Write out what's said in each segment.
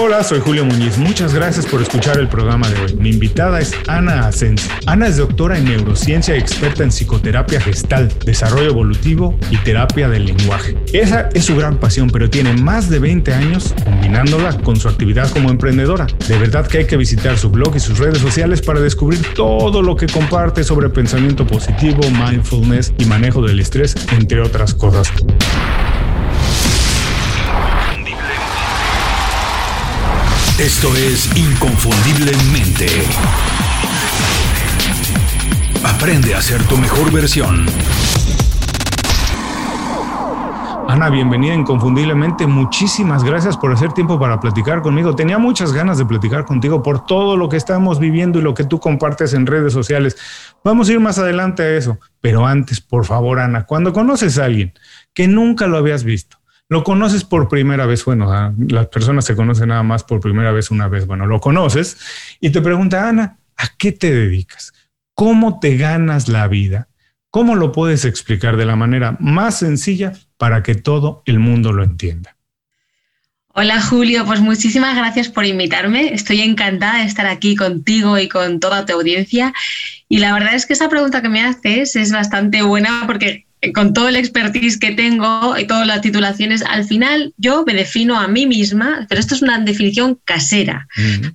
Hola, soy Julio Muñiz. Muchas gracias por escuchar el programa de hoy. Mi invitada es Ana Asensio. Ana es doctora en neurociencia y experta en psicoterapia gestal, desarrollo evolutivo y terapia del lenguaje. Esa es su gran pasión, pero tiene más de 20 años combinándola con su actividad como emprendedora. De verdad que hay que visitar su blog y sus redes sociales para descubrir todo lo que comparte sobre pensamiento positivo, mindfulness y manejo del estrés, entre otras cosas. Esto es Inconfundiblemente. Aprende a ser tu mejor versión. Ana, bienvenida inconfundiblemente. Muchísimas gracias por hacer tiempo para platicar conmigo. Tenía muchas ganas de platicar contigo por todo lo que estamos viviendo y lo que tú compartes en redes sociales. Vamos a ir más adelante a eso. Pero antes, por favor, Ana, cuando conoces a alguien que nunca lo habías visto, lo conoces por primera vez, bueno, ah, las personas se conocen nada más por primera vez una vez, bueno, lo conoces y te pregunta, Ana, ¿a qué te dedicas? ¿Cómo te ganas la vida? ¿Cómo lo puedes explicar de la manera más sencilla para que todo el mundo lo entienda? Hola Julio, pues muchísimas gracias por invitarme. Estoy encantada de estar aquí contigo y con toda tu audiencia. Y la verdad es que esa pregunta que me haces es bastante buena porque con todo el expertise que tengo y todas las titulaciones, al final yo me defino a mí misma, pero esto es una definición casera,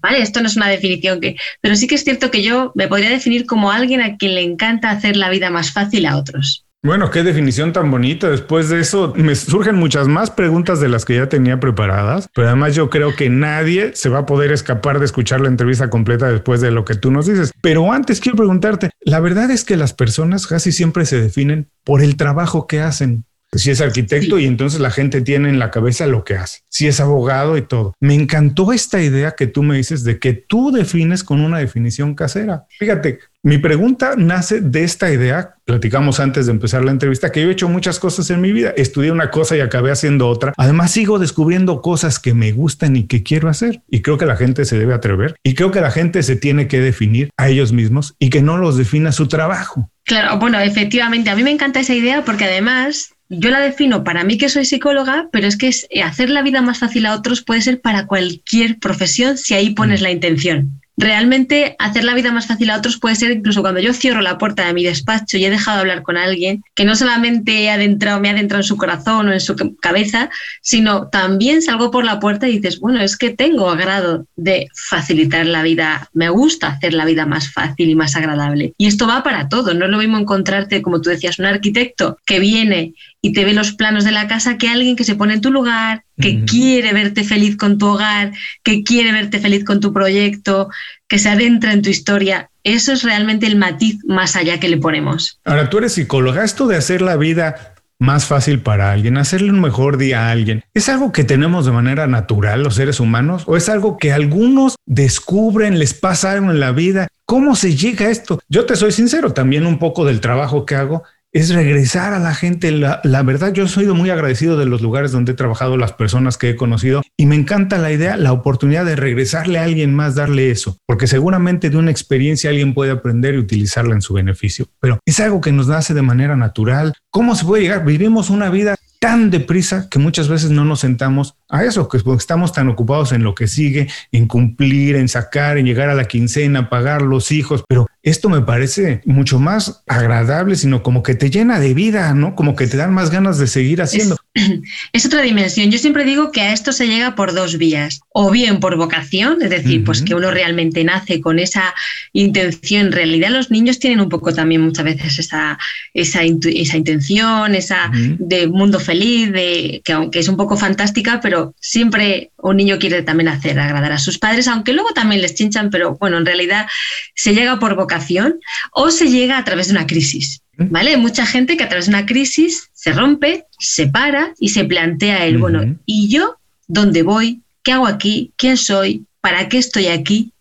¿vale? Esto no es una definición que... Pero sí que es cierto que yo me podría definir como alguien a quien le encanta hacer la vida más fácil a otros. Bueno, qué definición tan bonita. Después de eso, me surgen muchas más preguntas de las que ya tenía preparadas, pero además yo creo que nadie se va a poder escapar de escuchar la entrevista completa después de lo que tú nos dices. Pero antes quiero preguntarte, la verdad es que las personas casi siempre se definen por el trabajo que hacen. Si es arquitecto y entonces la gente tiene en la cabeza lo que hace. Si es abogado y todo. Me encantó esta idea que tú me dices de que tú defines con una definición casera. Fíjate, mi pregunta nace de esta idea, platicamos antes de empezar la entrevista, que yo he hecho muchas cosas en mi vida, estudié una cosa y acabé haciendo otra. Además, sigo descubriendo cosas que me gustan y que quiero hacer. Y creo que la gente se debe atrever y creo que la gente se tiene que definir a ellos mismos y que no los defina su trabajo. Claro, bueno, efectivamente, a mí me encanta esa idea porque además yo la defino para mí que soy psicóloga, pero es que hacer la vida más fácil a otros puede ser para cualquier profesión si ahí pones mm. la intención realmente hacer la vida más fácil a otros puede ser incluso cuando yo cierro la puerta de mi despacho y he dejado de hablar con alguien que no solamente he adentrado, me ha adentrado en su corazón o en su cabeza, sino también salgo por la puerta y dices, bueno, es que tengo agrado de facilitar la vida, me gusta hacer la vida más fácil y más agradable. Y esto va para todo, no es lo mismo encontrarte, como tú decías, un arquitecto que viene y te ve los planos de la casa que alguien que se pone en tu lugar, que quiere verte feliz con tu hogar, que quiere verte feliz con tu proyecto, que se adentra en tu historia. Eso es realmente el matiz más allá que le ponemos. Ahora, tú eres psicóloga. Esto de hacer la vida más fácil para alguien, hacerle un mejor día a alguien, ¿es algo que tenemos de manera natural los seres humanos o es algo que algunos descubren, les pasa algo en la vida? ¿Cómo se llega a esto? Yo te soy sincero, también un poco del trabajo que hago es regresar a la gente. La, verdad, yo soy muy agradecido de los lugares donde he trabajado, las personas que he conocido y me encanta la idea, la oportunidad de regresarle a alguien más, darle eso, porque seguramente de una experiencia alguien puede aprender y utilizarla en su beneficio, pero es algo que nos nace de manera natural. ¿Cómo se puede llegar? Vivimos una vida tan deprisa que muchas veces no nos sentamos a eso, que estamos tan ocupados en lo que sigue, en cumplir, en sacar, en llegar a la quincena, pagar los hijos, pero esto me parece mucho más agradable, sino como que te llena de vida, ¿no? Como que te dan más ganas de seguir haciendo. Es, otra dimensión. Yo siempre digo que a esto se llega por dos vías. O bien por vocación, es decir, pues que uno realmente nace con esa intención. En realidad los niños tienen un poco también muchas veces esa, esa, intención, esa de mundo feliz, de, que aunque es un poco fantástica, pero siempre un niño quiere también hacer agradar a sus padres, aunque luego también les chinchan, pero bueno, en realidad se llega por vocación o se llega a través de una crisis. ¿Vale? Hay mucha gente que a través de una crisis se rompe, se para y se plantea el, bueno, ¿y yo dónde voy? ¿Qué hago aquí? ¿Quién soy? ¿Para qué estoy aquí?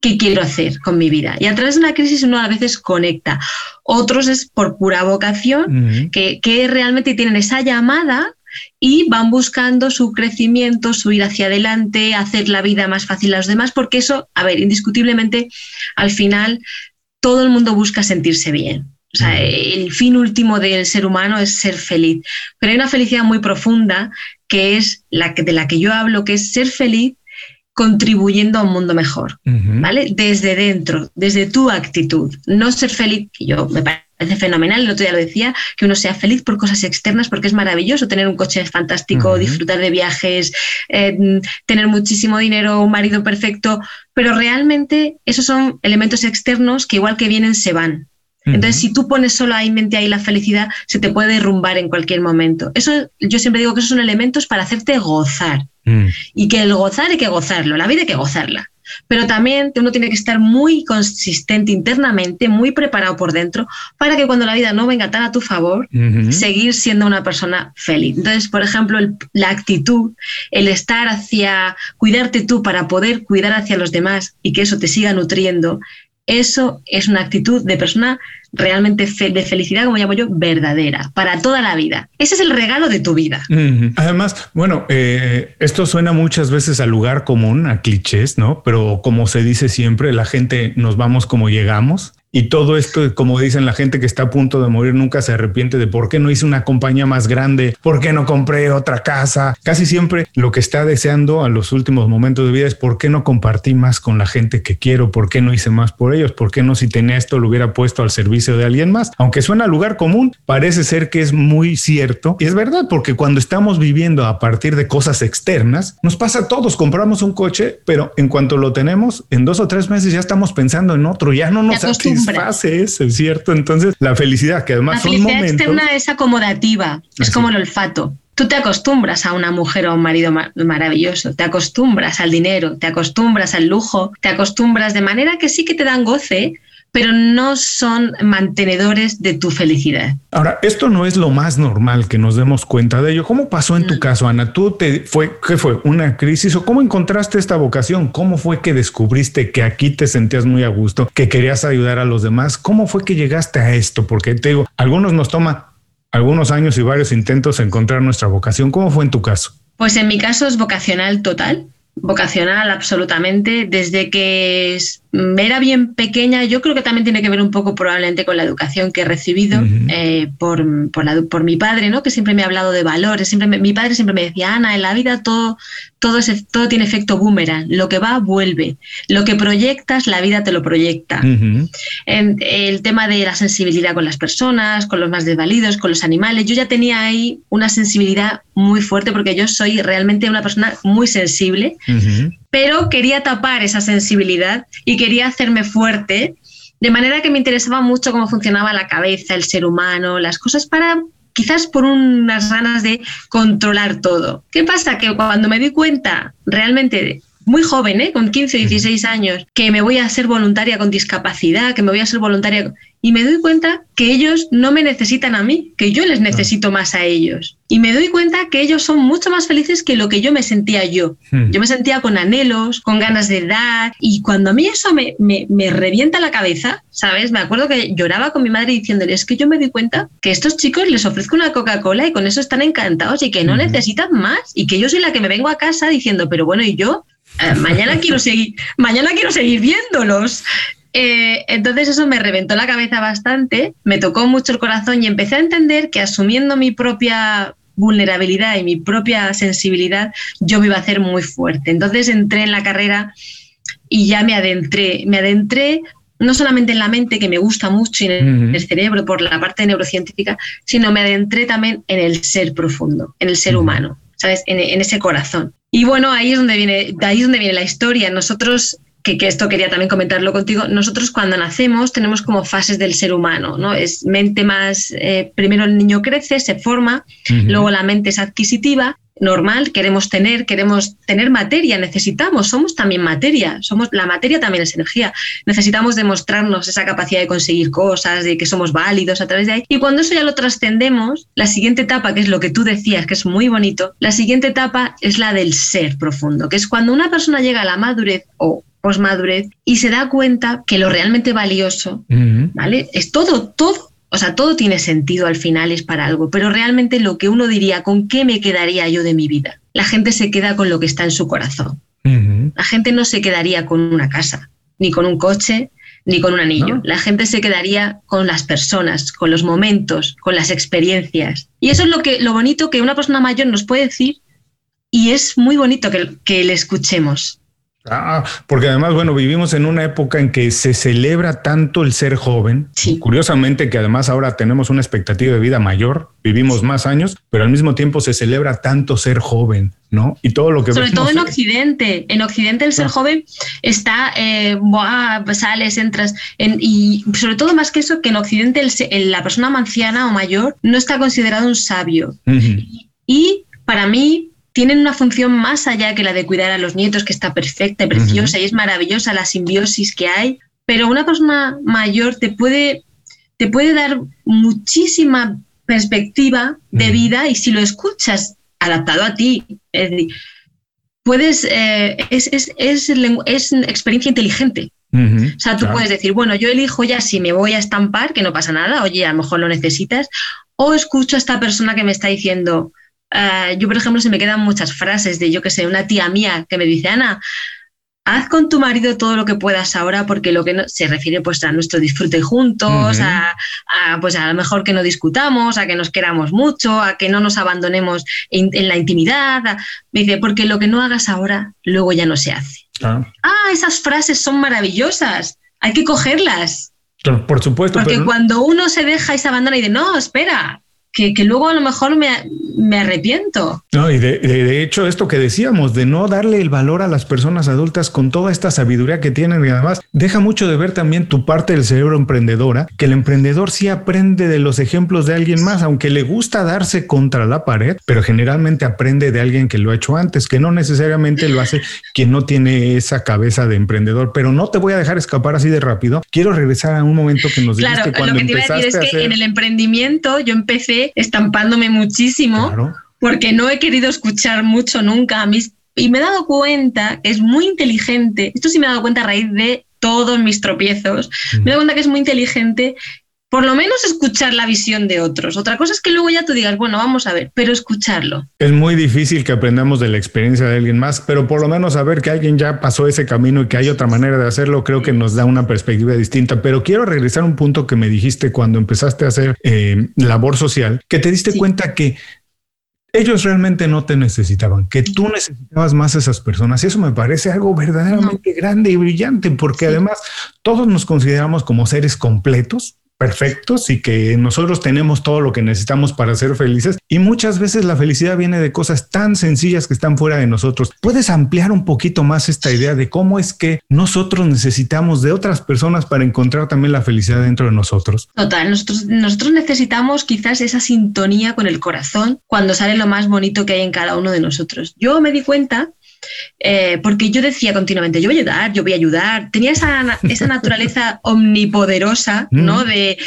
¿Qué quiero hacer con mi vida? Y a través de una crisis uno a veces conecta. Otros es por pura vocación, que, que realmente tienen esa llamada y van buscando su crecimiento, su ir hacia adelante, hacer la vida más fácil a los demás, porque eso, a ver, indiscutiblemente, al final todo el mundo busca sentirse bien. O sea, el fin último del ser humano es ser feliz. Pero hay una felicidad muy profunda que es la que, de la que yo hablo, que es ser feliz contribuyendo a un mundo mejor, ¿vale? Desde dentro, desde tu actitud. No ser feliz, que yo me parece fenomenal, el otro día lo decía, que uno sea feliz por cosas externas, porque es maravilloso tener un coche fantástico, disfrutar de viajes, eh, tener muchísimo dinero, un marido perfecto, pero realmente esos son elementos externos que igual que vienen se van. Entonces, si tú pones solo ahí mente ahí la felicidad, se te puede derrumbar en cualquier momento. Eso, yo siempre digo que esos son elementos para hacerte gozar. Mm. Y que el gozar hay que gozarlo, la vida hay que gozarla. Pero también uno tiene que estar muy consistente internamente, muy preparado por dentro, para que cuando la vida no venga tan a tu favor, seguir siendo una persona feliz. Entonces, por ejemplo, la actitud, el estar hacia, cuidarte tú para poder cuidar hacia los demás y que eso te siga nutriendo, eso es una actitud de persona realmente de felicidad, como llamo yo, verdadera, para toda la vida. Ese es el regalo de tu vida. Además, bueno, eh, esto suena muchas veces al lugar común, a clichés, ¿no? Pero como se dice siempre, la gente nos vamos como llegamos. Y todo esto, como dicen la gente que está a punto de morir, nunca se arrepiente de por qué no hice una compañía más grande, por qué no compré otra casa. Casi siempre lo que está deseando a los últimos momentos de vida es por qué no compartí más con la gente que quiero, por qué no hice más por ellos, por qué no si tenía esto lo hubiera puesto al servicio de alguien más. Aunque suena lugar común, parece ser que es muy cierto. Y es verdad, porque cuando estamos viviendo a partir de cosas externas, nos pasa a todos, compramos un coche, pero en cuanto lo tenemos, en dos o tres meses ya estamos pensando en otro, ya no nos satisface ese, ¿cierto? Entonces, la felicidad, que además la felicidad externa es acomodativa, es como el olfato. Tú te acostumbras a una mujer o un marido maravilloso, te acostumbras al dinero, te acostumbras al lujo, te acostumbras de manera que sí que te dan goce, pero no son mantenedores de tu felicidad. Ahora, esto no es lo más normal que nos demos cuenta de ello. ¿Cómo pasó en tu mm. caso, Ana? ¿Tú te fue, qué fue? ¿Una crisis o cómo encontraste esta vocación? ¿Cómo fue que descubriste que aquí te sentías muy a gusto, que querías ayudar a los demás? ¿Cómo fue que llegaste a esto? Porque te digo, algunos nos toma algunos años y varios intentos encontrar nuestra vocación. ¿Cómo fue en tu caso? Pues en mi caso es vocacional total vocacional absolutamente. Desde que era bien pequeña, yo creo que también tiene que ver un poco probablemente con la educación que he recibido eh, por, por, mi padre, ¿no? que siempre me ha hablado de valores. Siempre mi padre siempre me decía, Ana, en la vida todo, todo, todo tiene efecto boomerang. Lo que va, vuelve. Lo que proyectas, la vida te lo proyecta. el tema de la sensibilidad con las personas, con los más desvalidos, con los animales. Yo ya tenía ahí una sensibilidad muy fuerte porque yo soy realmente una persona muy sensible pero quería tapar esa sensibilidad y quería hacerme fuerte, de manera que me interesaba mucho cómo funcionaba la cabeza, el ser humano, las cosas para quizás por unas ganas de controlar todo. ¿Qué pasa? Que cuando me di cuenta realmente muy joven, ¿eh? con 15, 16 años, que me voy a ser voluntaria con discapacidad, que me voy a ser voluntaria y me doy cuenta que ellos no me necesitan a mí, que yo les necesito más a ellos. Y me doy cuenta que ellos son mucho más felices que lo que yo me sentía yo. Hmm. Yo me sentía con anhelos, con ganas de dar, y cuando a mí eso me, me, revienta la cabeza, ¿sabes? Me acuerdo que lloraba con mi madre diciéndole, es que yo me doy cuenta que estos chicos les ofrezco una Coca-Cola y con eso están encantados y que no necesitan más, y que yo soy la que me vengo a casa diciendo, pero bueno, ¿y yo? Eh, mañana quiero seguir, mañana quiero seguir viéndolos. Eh, entonces eso me reventó la cabeza bastante, me tocó mucho el corazón y empecé a entender que asumiendo mi propia vulnerabilidad y mi propia sensibilidad, yo me iba a hacer muy fuerte. Entonces entré en la carrera y ya me adentré, me adentré no solamente en la mente, que me gusta mucho, y en el cerebro por la parte neurocientífica, sino me adentré también en el ser profundo, en el ser humano, ¿sabes? En, en, ese corazón. Y bueno, ahí es donde viene, ahí es donde viene la historia. Nosotros que, esto quería también comentarlo contigo, nosotros cuando nacemos tenemos como fases del ser humano, ¿no? Es mente más, eh, primero el niño crece, se forma, luego la mente es adquisitiva, normal, queremos tener, queremos tener materia, necesitamos, somos también materia, somos, la materia también es energía, necesitamos demostrarnos esa capacidad de conseguir cosas, de que somos válidos a través de ahí. Y cuando eso ya lo trascendemos, la siguiente etapa, que es lo que tú decías, que es muy bonito, la siguiente etapa es la del ser profundo, que es cuando una persona llega a la madurez o posmadurez y se da cuenta que lo realmente valioso, ¿vale? Es todo, todo, o sea, todo tiene sentido al final, es para algo, pero realmente lo que uno diría, ¿con qué me quedaría yo de mi vida? La gente se queda con lo que está en su corazón. La gente no se quedaría con una casa, ni con un coche, ni con un anillo. La gente se quedaría con las personas, con los momentos, con las experiencias. Y eso es lo, que, lo bonito que una persona mayor nos puede decir y es muy bonito que, que le escuchemos. Ah, porque además, bueno, vivimos en una época en que se celebra tanto el ser joven. Curiosamente que además ahora tenemos una expectativa de vida mayor, vivimos más años, pero al mismo tiempo se celebra tanto ser joven, ¿no? Y todo lo que... Sobre todo en Occidente. En Occidente el ser ah. joven está, eh, sales, entras, y sobre todo más que eso, que en Occidente la persona anciana o mayor no está considerado un sabio. Y para mí, tienen una función más allá que la de cuidar a los nietos, que está perfecta y preciosa y es maravillosa la simbiosis que hay, pero una persona mayor te puede, te puede dar muchísima perspectiva de vida y si lo escuchas adaptado a ti, puedes, eh, es, es, es, es, experiencia inteligente. o sea, tú puedes decir, bueno, yo elijo ya si me voy a estampar, que no pasa nada, oye, a lo mejor lo necesitas, o escucho a esta persona que me está diciendo, Ah, yo, por ejemplo, se me quedan muchas frases de, yo que sé, una tía mía que me dice, Ana, haz con tu marido todo lo que puedas ahora porque lo que no, se refiere pues a nuestro disfrute juntos, a, pues a lo mejor que no discutamos, a que nos queramos mucho, a que no nos abandonemos en, la intimidad. me dice, porque lo que no hagas ahora, luego ya no se hace. Ah, esas frases son maravillosas, hay que cogerlas. Por supuesto. Porque cuando uno se deja y se abandona y dice, no, espera, que, luego a lo mejor me, me arrepiento. No, y de, hecho esto que decíamos, de no darle el valor a las personas adultas con toda esta sabiduría que tienen y además deja mucho de ver también tu parte del cerebro emprendedora, que el emprendedor sí aprende de los ejemplos de alguien más, aunque le gusta darse contra la pared, pero generalmente aprende de alguien que lo ha hecho antes, que no necesariamente lo hace quien no tiene esa cabeza de emprendedor, pero no te voy a dejar escapar así de rápido. Quiero regresar a un momento que nos dijiste cuando lo que te iba a decir es que en el emprendimiento yo empecé estampándome muchísimo porque no he querido escuchar mucho nunca a mis... Y me he dado cuenta que es muy inteligente, esto sí me he dado cuenta a raíz de todos mis tropiezos, me he dado cuenta que es muy inteligente por lo menos escuchar la visión de otros. Otra cosa es que luego ya tú digas, bueno, vamos a ver, pero escucharlo. Es muy difícil que aprendamos de la experiencia de alguien más, pero por lo menos saber que alguien ya pasó ese camino y que hay otra manera de hacerlo, creo que nos da una perspectiva distinta. Pero quiero regresar a un punto que me dijiste cuando empezaste a hacer eh, labor social, que te diste cuenta que ellos realmente no te necesitaban, que tú necesitabas más a esas personas. Y eso me parece algo verdaderamente grande y brillante, porque además todos nos consideramos como seres completos, perfectos y que nosotros tenemos todo lo que necesitamos para ser felices. Y muchas veces la felicidad viene de cosas tan sencillas que están fuera de nosotros. ¿Puedes ampliar un poquito más esta idea de cómo es que nosotros necesitamos de otras personas para encontrar también la felicidad dentro de nosotros? Total, nosotros, nosotros necesitamos quizás esa sintonía con el corazón cuando sale lo más bonito que hay en cada uno de nosotros. Yo me di cuenta eh, porque yo decía continuamente, yo voy a ayudar, yo voy a ayudar. Tenía esa, esa naturaleza omnipoderosa, ¿no? Mm. De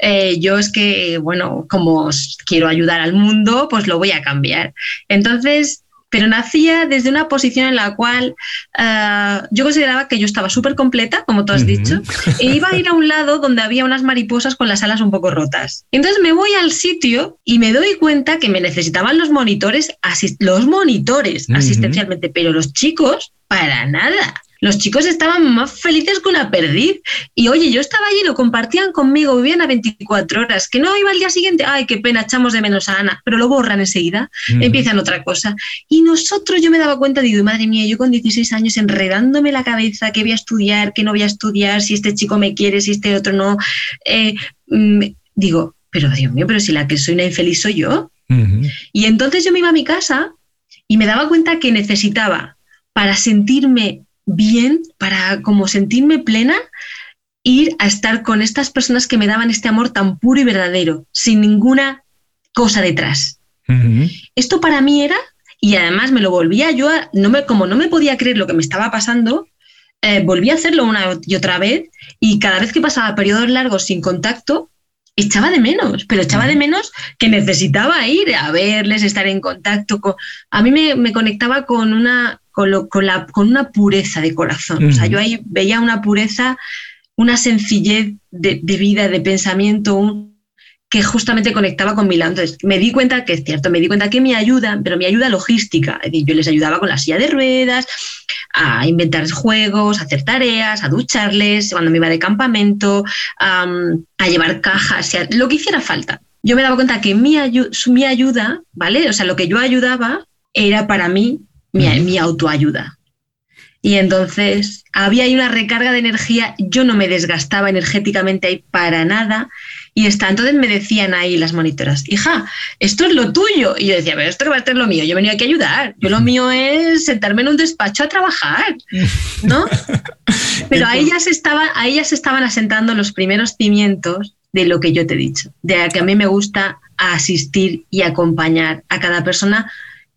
eh, yo es que, bueno, como quiero ayudar al mundo, pues lo voy a cambiar. Entonces, pero nacía desde una posición en la cual eh, yo consideraba que yo estaba súper completa, como tú has dicho, e iba a ir a un lado donde había unas mariposas con las alas un poco rotas. Entonces me voy al sitio y me doy cuenta que me necesitaban los monitores, los monitores asistencialmente, pero los chicos para nada. Los chicos estaban más felices que una perdiz. Y oye, yo estaba allí, lo compartían conmigo, vivían a 24 horas. Que no iba al día siguiente, ay, qué pena, echamos de menos a Ana, pero lo borran enseguida, empiezan otra cosa. Y nosotros, yo me daba cuenta, digo, madre mía, yo con 16 años enredándome la cabeza, qué voy a estudiar, qué no voy a estudiar, si este chico me quiere, si este otro no. Eh, mm, digo, pero Dios mío, pero si la que soy una infeliz soy yo. Y entonces yo me iba a mi casa y me daba cuenta que necesitaba, para sentirme bien, para como sentirme plena, ir a estar con estas personas que me daban este amor tan puro y verdadero, sin ninguna cosa detrás. Esto para mí era, y además me lo volvía yo, a, no me, como no me podía creer lo que me estaba pasando, eh, volví a hacerlo una y otra vez, y cada vez que pasaba periodos largos sin contacto, echaba de menos, pero echaba de menos que necesitaba ir a verles, estar en contacto. Con... A mí me, me conectaba con una, con, la, con una pureza de corazón. O sea, yo ahí veía una pureza, una sencillez de, vida, de pensamiento, que justamente conectaba con mi lado. Entonces, me di cuenta que es cierto, me di cuenta que mi ayuda, pero mi ayuda logística, es decir, yo les ayudaba con la silla de ruedas, a inventar juegos, a hacer tareas, a ducharles, cuando me iba de campamento, a, llevar cajas, lo que hiciera falta. Yo me daba cuenta que mi, mi ayuda, ¿vale? O sea, lo que yo ayudaba era para mí mi, autoayuda. Y entonces había ahí una recarga de energía, yo no me desgastaba energéticamente ahí para nada. Y está, entonces me decían ahí las monitoras, hija, esto es lo tuyo. Y yo decía, pero esto que va a ser lo mío, yo venía aquí a ayudar. Yo lo mío es sentarme en un despacho a trabajar, ¿no? Pero ahí ya se, estaba, ahí ya se estaban asentando los primeros cimientos de lo que yo te he dicho, de que a mí me gusta asistir y acompañar a cada persona.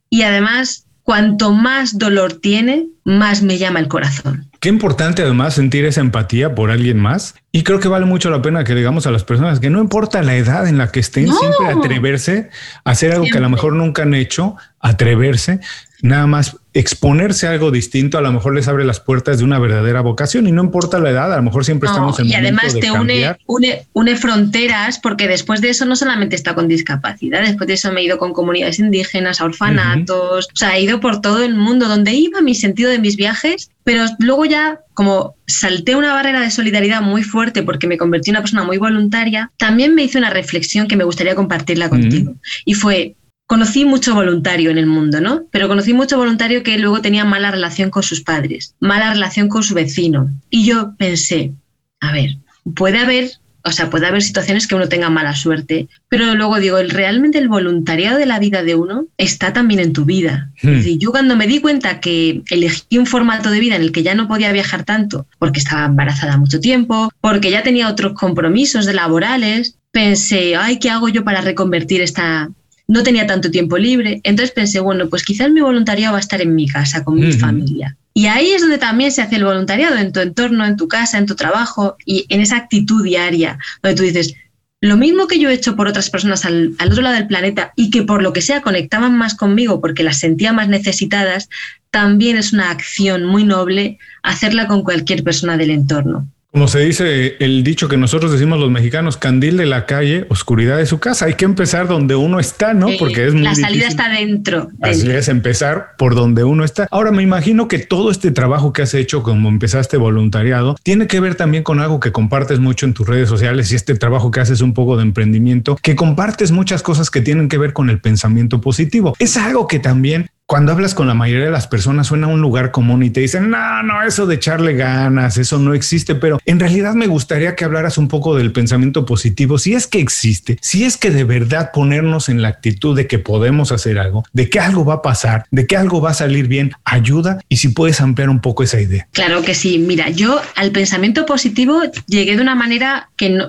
Y además, cuanto más dolor tiene, más me llama el corazón. Qué importante además sentir esa empatía por alguien más. Y creo que vale mucho la pena que digamos a las personas que no importa la edad en la que estén, siempre atreverse a hacer algo que a lo mejor nunca han hecho, atreverse, nada más exponerse a algo distinto, a lo mejor les abre las puertas de una verdadera vocación y no importa la edad, a lo mejor siempre estamos en Y además te une, une, une, fronteras porque después de eso no solamente está con discapacidad, después de eso me he ido con comunidades indígenas, a orfanatos, o sea, he ido por todo el mundo, donde iba mi sentido de mis viajes, pero luego ya como salté una barrera de solidaridad muy fuerte porque me convertí en una persona muy voluntaria, también me hice una reflexión que me gustaría compartirla contigo. Y fue, conocí mucho voluntario en el mundo, ¿no? Pero conocí mucho voluntario que luego tenía mala relación con sus padres, mala relación con su vecino. Y yo pensé, a ver, puede haber, o sea, puede haber situaciones que uno tenga mala suerte, pero luego digo, realmente el voluntariado de la vida de uno está también en tu vida. Hmm. yo cuando me di cuenta que elegí un formato de vida en el que ya no podía viajar tanto, porque estaba embarazada mucho tiempo, porque ya tenía otros compromisos de laborales, pensé, ay, ¿qué hago yo para reconvertir esta, no tenía tanto tiempo libre, entonces pensé, bueno, pues quizás mi voluntariado va a estar en mi casa, con mi familia. Y ahí es donde también se hace el voluntariado, en tu entorno, en tu casa, en tu trabajo y en esa actitud diaria, donde tú dices, lo mismo que yo he hecho por otras personas al, al, otro lado del planeta y que por lo que sea conectaban más conmigo porque las sentía más necesitadas, también es una acción muy noble hacerla con cualquier persona del entorno. Como se dice el dicho que nosotros decimos los mexicanos, candil de la calle, oscuridad de su casa. Hay que empezar donde uno está, ¿no? Porque es muy La salida está dentro, Así es, empezar por donde uno está. Ahora me imagino que todo este trabajo que has hecho, como empezaste voluntariado, tiene que ver también con algo que compartes mucho en tus redes sociales y este trabajo que haces un poco de emprendimiento, que compartes muchas cosas que tienen que ver con el pensamiento positivo. Es algo que también cuando hablas con la mayoría de las personas suena a un lugar común y te dicen, no, no, eso de echarle ganas, eso no existe, pero en realidad me gustaría que hablaras un poco del pensamiento positivo, si es que existe, si es que de verdad ponernos en la actitud de que podemos hacer algo, de que algo va a pasar, de que algo va a salir bien, ayuda y si puedes ampliar un poco esa idea. Claro que sí, mira, yo al pensamiento positivo llegué de una manera que no,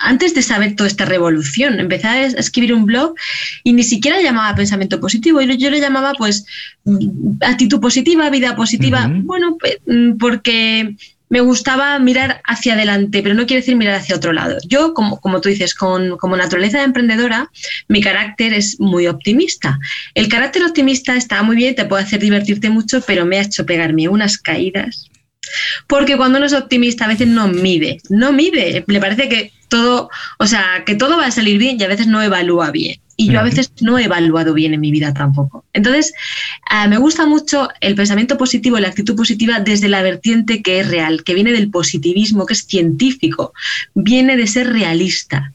antes de saber toda esta revolución. Empecé a escribir un blog y ni siquiera llamaba pensamiento positivo, yo le llamaba pues actitud positiva, vida positiva. Bueno, mm, porque me gustaba mirar hacia adelante, pero no quiere decir mirar hacia otro lado. Yo, como, como tú dices, con, como naturaleza de emprendedora, mi carácter es muy optimista. El carácter optimista está muy bien, te puede hacer divertirte mucho, pero me ha hecho pegarme unas caídas. Porque cuando uno es optimista a veces no mide, no mide, le parece que todo, o sea, que todo va a salir bien y a veces no evalúa bien. Y yo a veces no he evaluado bien en mi vida tampoco. Entonces, ah, me gusta mucho el pensamiento positivo, la actitud positiva desde la vertiente que es real, que viene del positivismo, que es científico, viene de ser realista.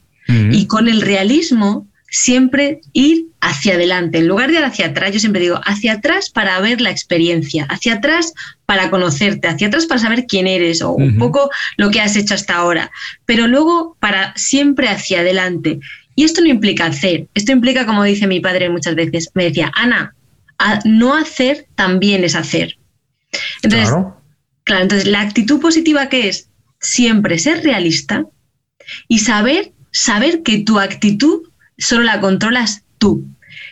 Y con el realismo siempre ir hacia adelante. En lugar de ir hacia atrás, yo siempre digo, hacia atrás para ver la experiencia, hacia atrás para conocerte, hacia atrás para saber quién eres o un poco lo que has hecho hasta ahora, pero luego para siempre hacia adelante. Y esto no implica hacer, esto implica, como dice mi padre muchas veces, me decía, Ana, no hacer también es hacer. Entonces, claro, entonces la actitud positiva que es siempre ser realista y saber, saber que tu actitud solo la controlas tú,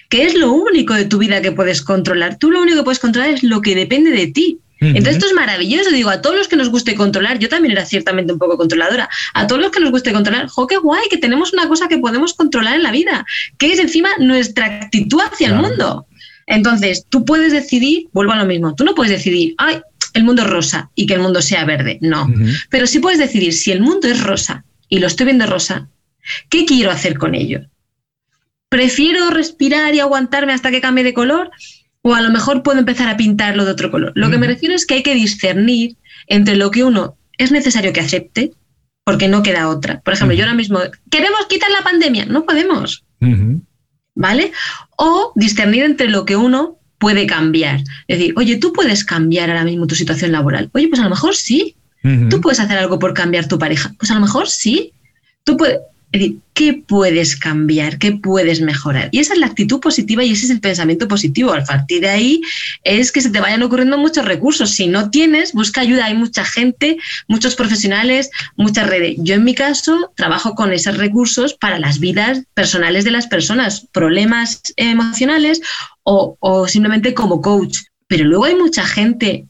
que es lo único de tu vida que puedes controlar. Tú lo único que puedes controlar es lo que depende de ti. Entonces esto es maravilloso, digo, a todos los que nos guste controlar, yo también era ciertamente un poco controladora, a todos los que nos guste controlar, jo, qué guay, que tenemos una cosa que podemos controlar en la vida, que es encima nuestra actitud hacia el mundo. Entonces, tú puedes decidir, vuelvo a lo mismo, tú no puedes decidir, ay, el mundo es rosa y que el mundo sea verde, no, pero sí puedes decidir, si el mundo es rosa y lo estoy viendo rosa, ¿qué quiero hacer con ello? Prefiero respirar y aguantarme hasta que cambie de color o a lo mejor puedo empezar a pintarlo de otro color. Lo que me refiero es que hay que discernir entre lo que uno es necesario que acepte, porque no queda otra. Por ejemplo, yo ahora mismo, ¿queremos quitar la pandemia? No podemos. ¿Vale? O discernir entre lo que uno puede cambiar. Es decir, oye, tú puedes cambiar ahora mismo tu situación laboral. Oye, pues a lo mejor sí. Tú puedes hacer algo por cambiar tu pareja. Pues a lo mejor sí. Tú puedes, ¿qué puedes cambiar? ¿Qué puedes mejorar? Y esa es la actitud positiva y ese es el pensamiento positivo. Al partir de ahí es que se te vayan ocurriendo muchos recursos. Si no tienes, busca ayuda. Hay mucha gente, muchos profesionales, muchas redes. Yo en mi caso trabajo con esos recursos para las vidas personales de las personas, problemas emocionales o, simplemente como coach. Pero luego hay mucha gente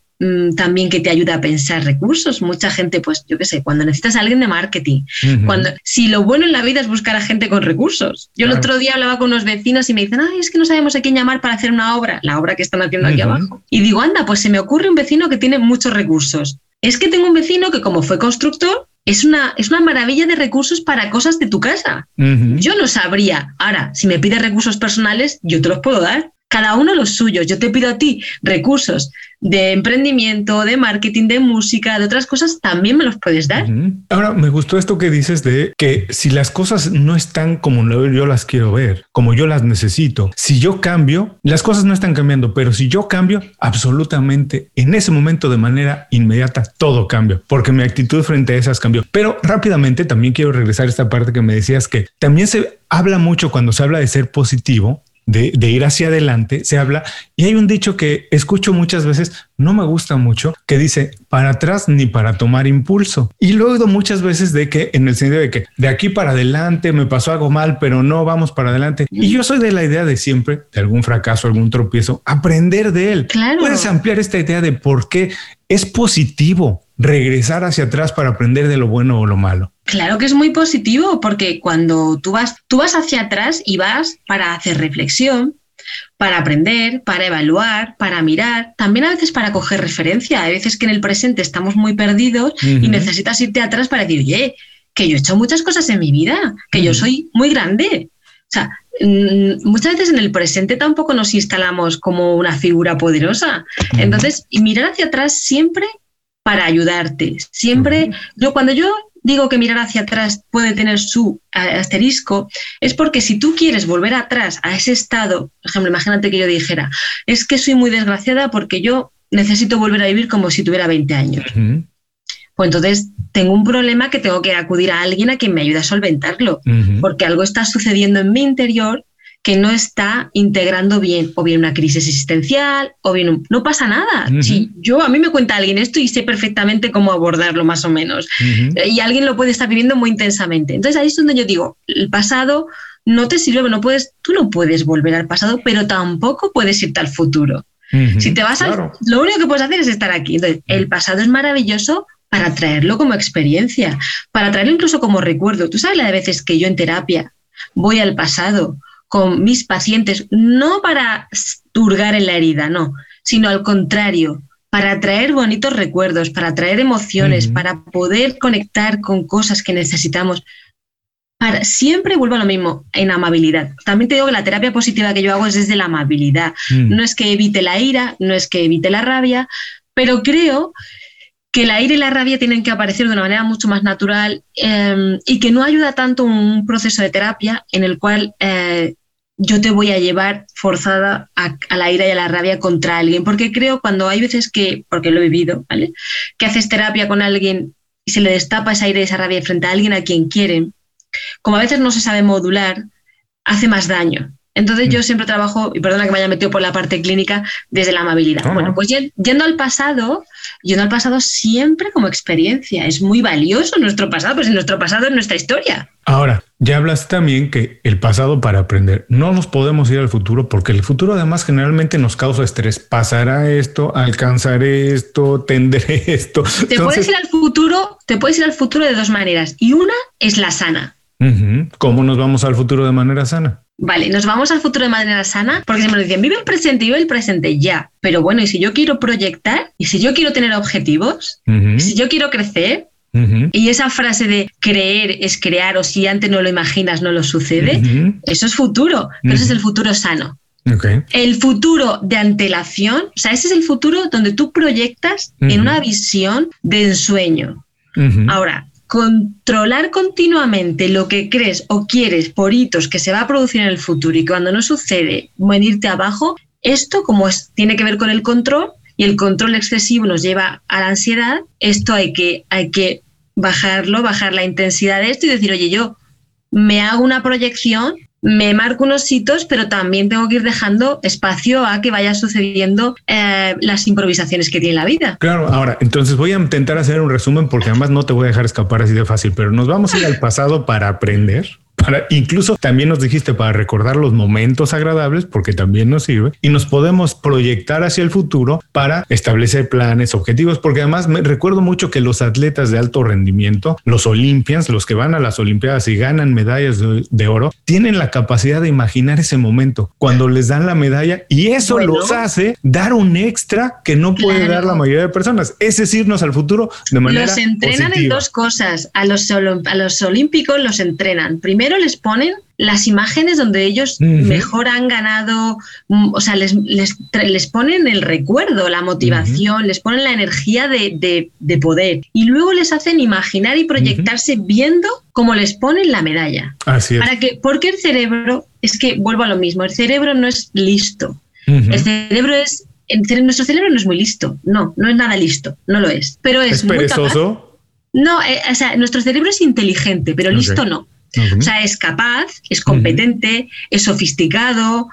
también que te ayuda a pensar recursos. Mucha gente, pues yo qué sé, cuando necesitas a alguien de marketing, cuando si lo bueno en la vida es buscar a gente con recursos. Yo el otro día hablaba con unos vecinos y me dicen, ay, es que no sabemos a quién llamar para hacer una obra, la obra que están haciendo aquí abajo. Y digo, anda, pues se me ocurre un vecino que tiene muchos recursos. Es que tengo un vecino que como fue constructor, es una, es una maravilla de recursos para cosas de tu casa. Yo no sabría. Ahora, si me pides recursos personales, yo te los puedo dar cada uno los suyos. Yo te pido a ti recursos de emprendimiento, de marketing, de música, de otras cosas, también me los puedes dar. Ahora, me gustó esto que dices de que si las cosas no están como yo las quiero ver, como yo las necesito, si yo cambio, las cosas no están cambiando, pero si yo cambio, absolutamente en ese momento de manera inmediata, todo cambia, porque mi actitud frente a esas cambió. Pero rápidamente también quiero regresar a esta parte que me decías que también se habla mucho cuando se habla de ser positivo de, ir hacia adelante, se habla y hay un dicho que escucho muchas veces, no me gusta mucho, que dice para atrás ni para tomar impulso. Y luego muchas veces de que en el sentido de que de aquí para adelante me pasó algo mal, pero no vamos para adelante. Y yo soy de la idea de siempre, de algún fracaso, algún tropiezo, aprender de él. Claro. Puedes ampliar esta idea de por qué es positivo regresar hacia atrás para aprender de lo bueno o lo malo. Claro que es muy positivo porque cuando tú vas, tú vas hacia atrás y vas para hacer reflexión, para aprender, para evaluar, para mirar, también a veces para coger referencia. Hay veces que en el presente estamos muy perdidos y necesitas irte atrás para decir, oye, que yo he hecho muchas cosas en mi vida, que yo soy muy grande. O sea, muchas veces en el presente tampoco nos instalamos como una figura poderosa. Entonces, mirar hacia atrás siempre para ayudarte. Siempre, yo cuando yo digo que mirar hacia atrás puede tener su asterisco, es porque si tú quieres volver atrás a ese estado, por ejemplo, imagínate que yo dijera, es que soy muy desgraciada porque yo necesito volver a vivir como si tuviera 20 años. Pues entonces tengo un problema que tengo que acudir a alguien a quien me ayude a solventarlo, porque algo está sucediendo en mi interior que no está integrando bien, o bien una crisis existencial, o bien no pasa nada. Si yo a mí me cuenta alguien esto y sé perfectamente cómo abordarlo más o menos, y alguien lo puede estar viviendo muy intensamente. Entonces ahí es donde yo digo, el pasado no te sirve, no puedes, tú no puedes volver al pasado, pero tampoco puedes irte al futuro. Si te vas a, lo único que puedes hacer es estar aquí. Entonces, el pasado es maravilloso para traerlo como experiencia, para traerlo incluso como recuerdo. Tú sabes la de veces que yo en terapia voy al pasado con mis pacientes, no para turgar en la herida, no, sino al contrario, para traer bonitos recuerdos, para traer emociones, para poder conectar con cosas que necesitamos. Para, siempre vuelvo a lo mismo, en amabilidad. También te digo que la terapia positiva que yo hago es desde la amabilidad. Mm. No es que evite la ira, no es que evite la rabia, pero creo que el aire y la rabia tienen que aparecer de una manera mucho más natural em, y que no ayuda tanto un proceso de terapia en el cual eh, yo te voy a llevar forzada a, la ira y a la rabia contra alguien, porque creo cuando hay veces que, porque lo he vivido, ¿vale? Que haces terapia con alguien y se le destapa esa ira y esa rabia frente a alguien a quien quieren, como a veces no se sabe modular, hace más daño. Entonces yo mm. siempre trabajo, y perdona que me haya metido por la parte clínica, desde la amabilidad. Bueno, pues yendo al pasado, yendo al pasado siempre como experiencia. Es muy valioso nuestro pasado, pues nuestro pasado es nuestra historia. Ahora, ya hablas también que el pasado para aprender. No nos podemos ir al futuro porque el futuro además generalmente nos causa estrés. Pasará esto, alcanzaré esto, tendré esto. Te puedes ir al futuro, te puedes ir al futuro de dos maneras y una es la sana. ¿Cómo nos vamos al futuro de manera sana? Vale, nos vamos al futuro de manera sana, porque si me dicen, vive el presente, vive el presente ya. Pero bueno, y si yo quiero proyectar, y si yo quiero tener objetivos, y si yo quiero crecer, y esa frase de creer es crear, o si antes no lo imaginas, no lo sucede, eso es futuro, pero ese es el futuro sano. El futuro de antelación, o sea, ese es el futuro donde tú proyectas en una visión de ensueño. Ahora, controlar continuamente lo que crees o quieres por hitos que se va a producir en el futuro y cuando no sucede, venirte abajo, esto como es, tiene que ver con el control y el control excesivo nos lleva a la ansiedad, esto hay que, hay que bajarlo, bajar la intensidad de esto y decir, oye, yo me hago una proyección me marco unos hitos, pero también tengo que ir dejando espacio a que vaya sucediendo eh, las improvisaciones que tiene la vida. Claro, ahora, entonces voy a intentar hacer un resumen porque además no te voy a dejar escapar así de fácil, pero nos vamos a ir al pasado para aprender incluso también nos dijiste para recordar los momentos agradables, porque también nos sirve, y nos podemos proyectar hacia el futuro para establecer planes, objetivos, porque además me recuerdo mucho que los atletas de alto rendimiento, los Olympians, los que van a las Olimpiadas y ganan medallas de, oro, tienen la capacidad de imaginar ese momento cuando les dan la medalla y eso los hace dar un extra que no puede dar la mayoría de personas. Es decirnos al futuro de manera. Los entrenan en dos cosas. A los, a los olímpicos los entrenan. Primero, les ponen las imágenes donde ellos mejor han ganado, mm, o sea, les, les, ponen el recuerdo, la motivación, les ponen la energía de, poder. Y luego les hacen imaginar y proyectarse viendo cómo les ponen la medalla. Así Para que, porque el cerebro, es que vuelvo a lo mismo, el cerebro no es listo. El cerebro es nuestro cerebro no es muy listo, no, no es nada listo, no lo es, pero es, muy perezoso. No, eh, o sea, nuestro cerebro es inteligente, pero listo no. O sea, es capaz, es competente, es sofisticado,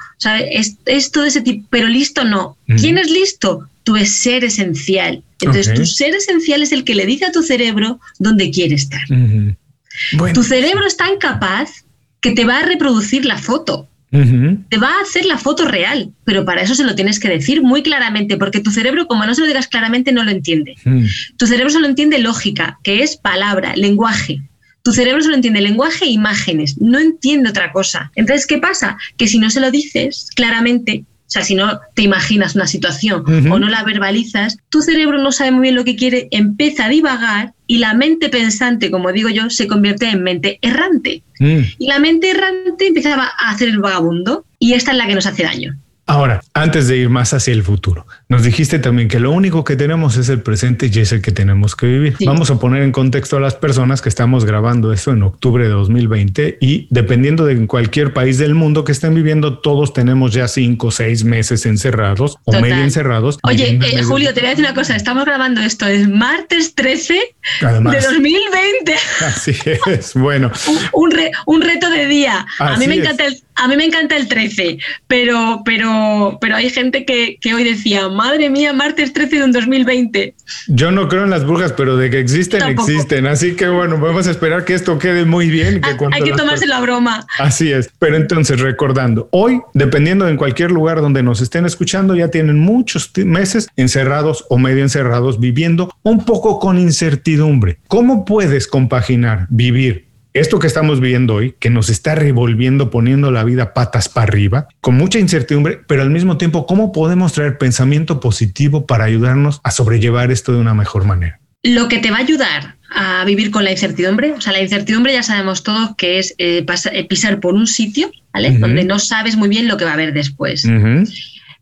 Es, es, todo ese tipo, pero listo no. ¿Quién es listo? Tu ser esencial. Entonces, tu ser esencial es el que le dice a tu cerebro dónde quiere estar. Tu cerebro es tan capaz que te va a reproducir la foto. Te va a hacer la foto real, pero para eso se lo tienes que decir muy claramente, porque tu cerebro, como no se lo digas claramente, no lo entiende. Tu cerebro solo entiende lógica, que es palabra, lenguaje. Tu cerebro solo entiende lenguaje e imágenes, no entiende otra cosa. Entonces, ¿qué pasa? Que si no se lo dices claramente, o sea, si no te imaginas una situación o no la verbalizas, tu cerebro no sabe muy bien lo que quiere, empieza a divagar y la mente pensante, como digo yo, se convierte en mente errante. Mm. Y la mente errante empieza a hacer el vagabundo y esta es la que nos hace daño. Ahora, antes de ir más hacia el futuro, nos dijiste también que lo único que tenemos es el presente y es el que tenemos que vivir. Vamos a poner en contexto a las personas que estamos grabando esto en octubre de 2020 y dependiendo de cualquier país del mundo que estén viviendo, todos tenemos ya cinco o seis meses encerrados o medio encerrados. Oye, eh, Julio, te voy a decir una cosa, estamos grabando esto el martes 13 de 2020. Así es, bueno. un, un, reto de día. a mí me encanta el a mí me encanta el 13, pero, pero, pero hay gente que, hoy decía, madre mía, martes 13 de un 2020. Yo no creo en las brujas, pero de que existen, existen. Así que bueno, vamos a esperar que esto quede muy bien. Que ah, hay que tomarse la broma. Así es. Pero entonces, recordando, hoy, dependiendo de en cualquier lugar donde nos estén escuchando, ya tienen muchos meses encerrados o medio encerrados, viviendo un poco con incertidumbre. ¿Cómo puedes compaginar vivir esto que estamos viendo hoy, que nos está revolviendo, poniendo la vida patas para arriba, con mucha incertidumbre, pero al mismo tiempo, ¿cómo podemos traer pensamiento positivo para ayudarnos a sobrellevar esto de una mejor manera? Lo que te va a ayudar a vivir con la incertidumbre, o sea, la incertidumbre ya sabemos todos que es eh, eh, pisar por un sitio, ¿vale? Donde no sabes muy bien lo que va a haber después.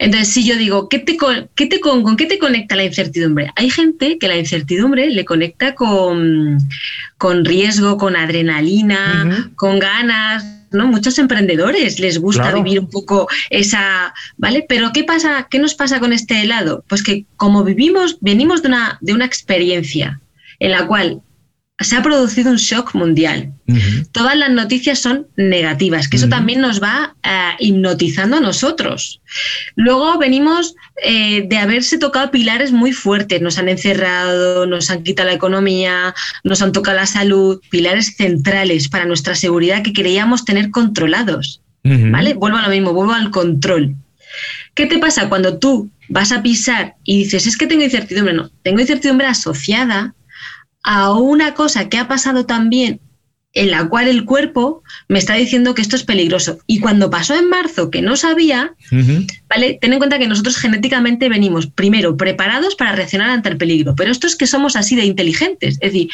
Entonces, si yo digo, ¿qué te, qué te, con, qué te conecta la incertidumbre? Hay gente que la incertidumbre le conecta con, con riesgo, con adrenalina, con ganas, ¿no? Muchos emprendedores les gusta vivir un poco esa, ¿vale? Pero ¿qué pasa? ¿Qué nos pasa con este helado? Pues que como vivimos, venimos de una, de una experiencia en la cual se ha producido un shock mundial. Todas las noticias son negativas, que eso también nos va eh, hipnotizando a nosotros. Luego venimos eh, de haberse tocado pilares muy fuertes, nos han encerrado, nos han quitado la economía, nos han tocado la salud, pilares centrales para nuestra seguridad que creíamos tener controlados. ¿Vale? Vuelvo a lo mismo, vuelvo al control. ¿Qué te pasa cuando tú vas a pisar y dices, es que tengo incertidumbre? No, tengo incertidumbre asociada a una cosa que ha pasado también en la cual el cuerpo me está diciendo que esto es peligroso. Y cuando pasó en marzo, que no sabía, ¿vale? Ten en cuenta que nosotros genéticamente venimos primero preparados para reaccionar ante el peligro, pero esto es que somos así de inteligentes. Es decir,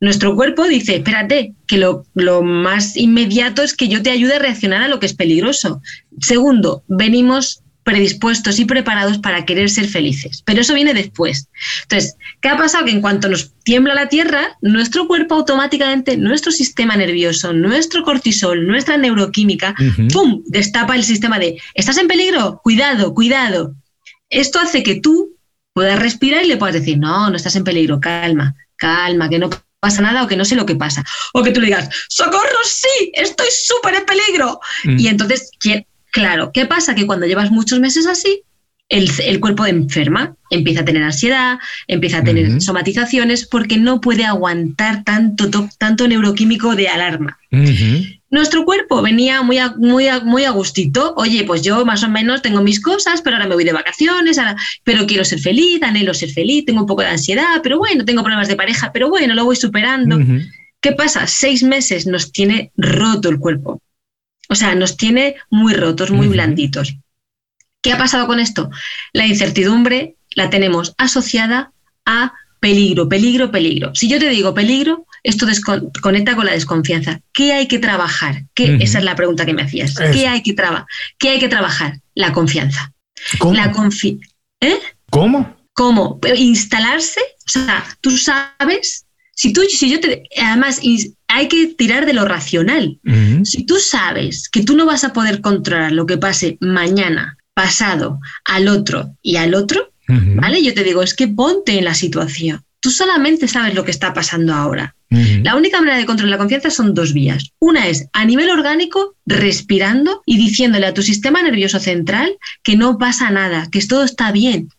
nuestro cuerpo dice, espérate, que lo, lo más inmediato es que yo te ayude a reaccionar a lo que es peligroso. Segundo, venimos predispuestos y preparados para querer ser felices. Pero eso viene después. Entonces, ¿qué ha pasado? Que en cuanto nos tiembla la tierra, nuestro cuerpo automáticamente, nuestro sistema nervioso, nuestro cortisol, nuestra neuroquímica, ¡pum!, destapa el sistema de, ¿estás en peligro? Cuidado, cuidado. Esto hace que tú puedas respirar y le puedas decir, no, no estás en peligro, calma, calma, que no pasa nada o que no sé lo que pasa. O que tú le digas, socorro, sí, estoy súper en peligro. Mm. Y entonces, claro, ¿qué pasa? Que cuando llevas muchos meses así, el, cuerpo enferma, empieza a tener ansiedad, empieza a tener somatizaciones porque no puede aguantar tanto, tanto neuroquímico de alarma. Nuestro cuerpo venía muy a, muy, muy a gustito. Oye, pues yo más o menos tengo mis cosas, pero ahora me voy de vacaciones, pero quiero ser feliz, anhelo ser feliz, tengo un poco de ansiedad, pero bueno, tengo problemas de pareja, pero bueno, lo voy superando. ¿Qué pasa? Seis meses nos tiene roto el cuerpo. O sea, nos tiene muy rotos, muy blanditos. ¿Qué ha pasado con esto? La incertidumbre la tenemos asociada a peligro, peligro, peligro. Si yo te digo peligro, esto conecta con la desconfianza. ¿Qué hay que trabajar? ¿Qué? Esa es la pregunta que me hacías. ¿Qué hay que, ¿Qué hay que trabajar? La confianza. ¿Cómo? La ¿Eh? ¿Cómo? ¿Cómo? Instalarse, o sea, tú sabes, si tú, si yo te, además hay que tirar de lo racional. Si tú sabes que tú no vas a poder controlar lo que pase mañana, pasado, al otro y al otro, ¿vale? Yo te digo, es que ponte en la situación. Tú solamente sabes lo que está pasando ahora. La única manera de controlar la confianza son dos vías. Una es a nivel orgánico, respirando y diciéndole a tu sistema nervioso central que no pasa nada, que todo está bien.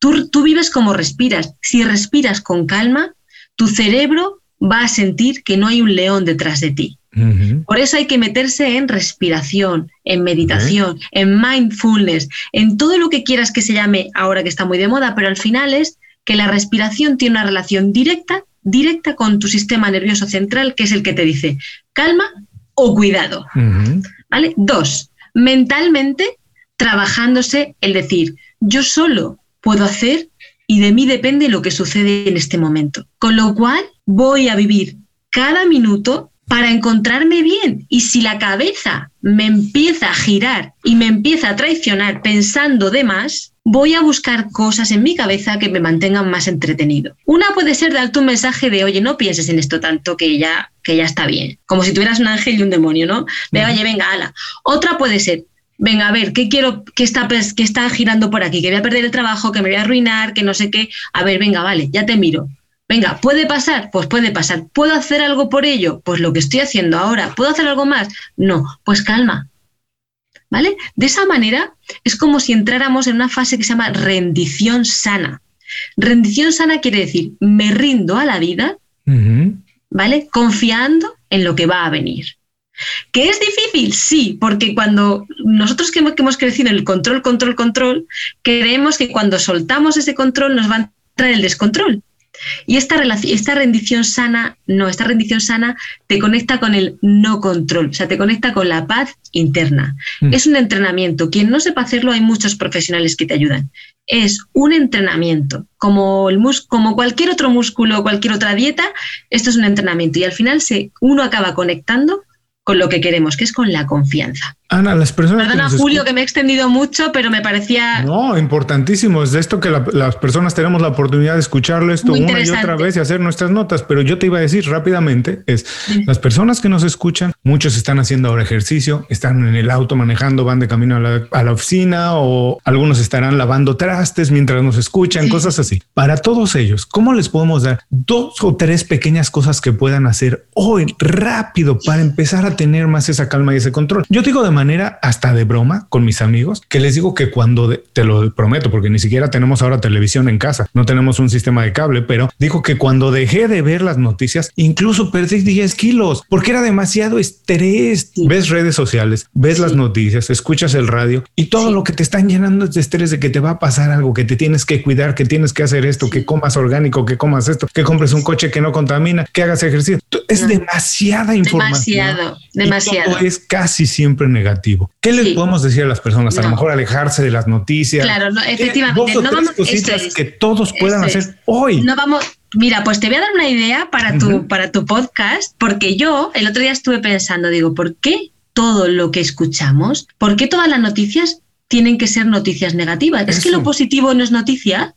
Tú, tú vives como respiras. Si respiras con calma, tu cerebro va a sentir que no hay un león detrás de ti. Por eso hay que meterse en respiración, en meditación, en mindfulness, en todo lo que quieras que se llame ahora que está muy de moda, pero al final es que la respiración tiene una relación directa, directa con tu sistema nervioso central, que es el que te dice calma o cuidado. ¿Vale? Dos, mentalmente trabajándose el decir, yo solo puedo hacer y de mí depende lo que sucede en este momento. Con lo cual voy a vivir cada minuto para encontrarme bien. Y si la cabeza me empieza a girar y me empieza a traicionar pensando de más, voy a buscar cosas en mi cabeza que me mantengan más entretenido. Una puede ser darte un mensaje de, oye, no pienses en esto tanto que ya, que ya está bien. Como si tuvieras un ángel y un demonio, ¿no? Venga, oye, venga, ala. Otra puede ser, venga, a ver, ¿qué quiero, qué está, qué está girando por aquí? Que voy a perder el trabajo, que me voy a arruinar, que no sé qué. A ver, venga, vale, ya te miro. Venga, ¿puede pasar? Pues puede pasar. ¿Puedo hacer algo por ello? Pues lo que estoy haciendo ahora. ¿Puedo hacer algo más? No, pues calma. ¿Vale? De esa manera es como si entráramos en una fase que se llama rendición sana. Rendición sana quiere decir, me rindo a la vida, ¿vale? Confiando en lo que va a venir. ¿Que es difícil? Sí, porque cuando nosotros que hemos crecido en el control, control, control, creemos que cuando soltamos ese control nos va a entrar el descontrol. Y esta, esta rendición sana, no, esta rendición sana te conecta con el no control, o sea, te conecta con la paz interna. Mm. Es un entrenamiento. Quien no sepa hacerlo, hay muchos profesionales que te ayudan. Es un entrenamiento. Como, el como cualquier otro músculo o cualquier otra dieta, esto es un entrenamiento. Y al final se, uno acaba conectando con lo que queremos, que es con la confianza. Ana, las personas. Perdona, Julio, que me he extendido mucho, pero me parecía. No, importantísimo. Es de esto que las personas tenemos la oportunidad de escucharlo esto una y otra vez y hacer nuestras notas. Pero yo te iba a decir rápidamente: es las personas que nos escuchan, muchos están haciendo ahora ejercicio, están en el auto manejando, van de camino a la, a la oficina o algunos estarán lavando trastes mientras nos escuchan, cosas así. Para todos ellos, ¿cómo les podemos dar dos o tres pequeñas cosas que puedan hacer hoy rápido para empezar a tener más esa calma y ese control? Yo digo de manera hasta de broma con mis amigos que les digo que cuando te lo prometo, porque ni siquiera tenemos ahora televisión en casa, no tenemos un sistema de cable, pero digo que cuando dejé de ver las noticias, incluso perdí 10 kilos porque era demasiado estrés. Ves redes sociales, ves las noticias, escuchas el radio y todo lo que te están llenando es de estrés de que te va a pasar algo, que te tienes que cuidar, que tienes que hacer esto, que comas orgánico, que comas esto, que compres un coche que no contamina, que hagas ejercicio. Es demasiada información. Demasiado, demasiado. es casi siempre negativo. ¿Qué les podemos decir a las personas? A lo mejor alejarse de las noticias. Claro, efectivamente. no vamos, cositas que todos puedan hacer hoy. No vamos. Mira, pues te voy a dar una idea para tu, para tu podcast, porque yo el otro día estuve pensando, digo, ¿por qué todo lo que escuchamos, por qué todas las noticias tienen que ser noticias negativas. Es que lo positivo no es noticia.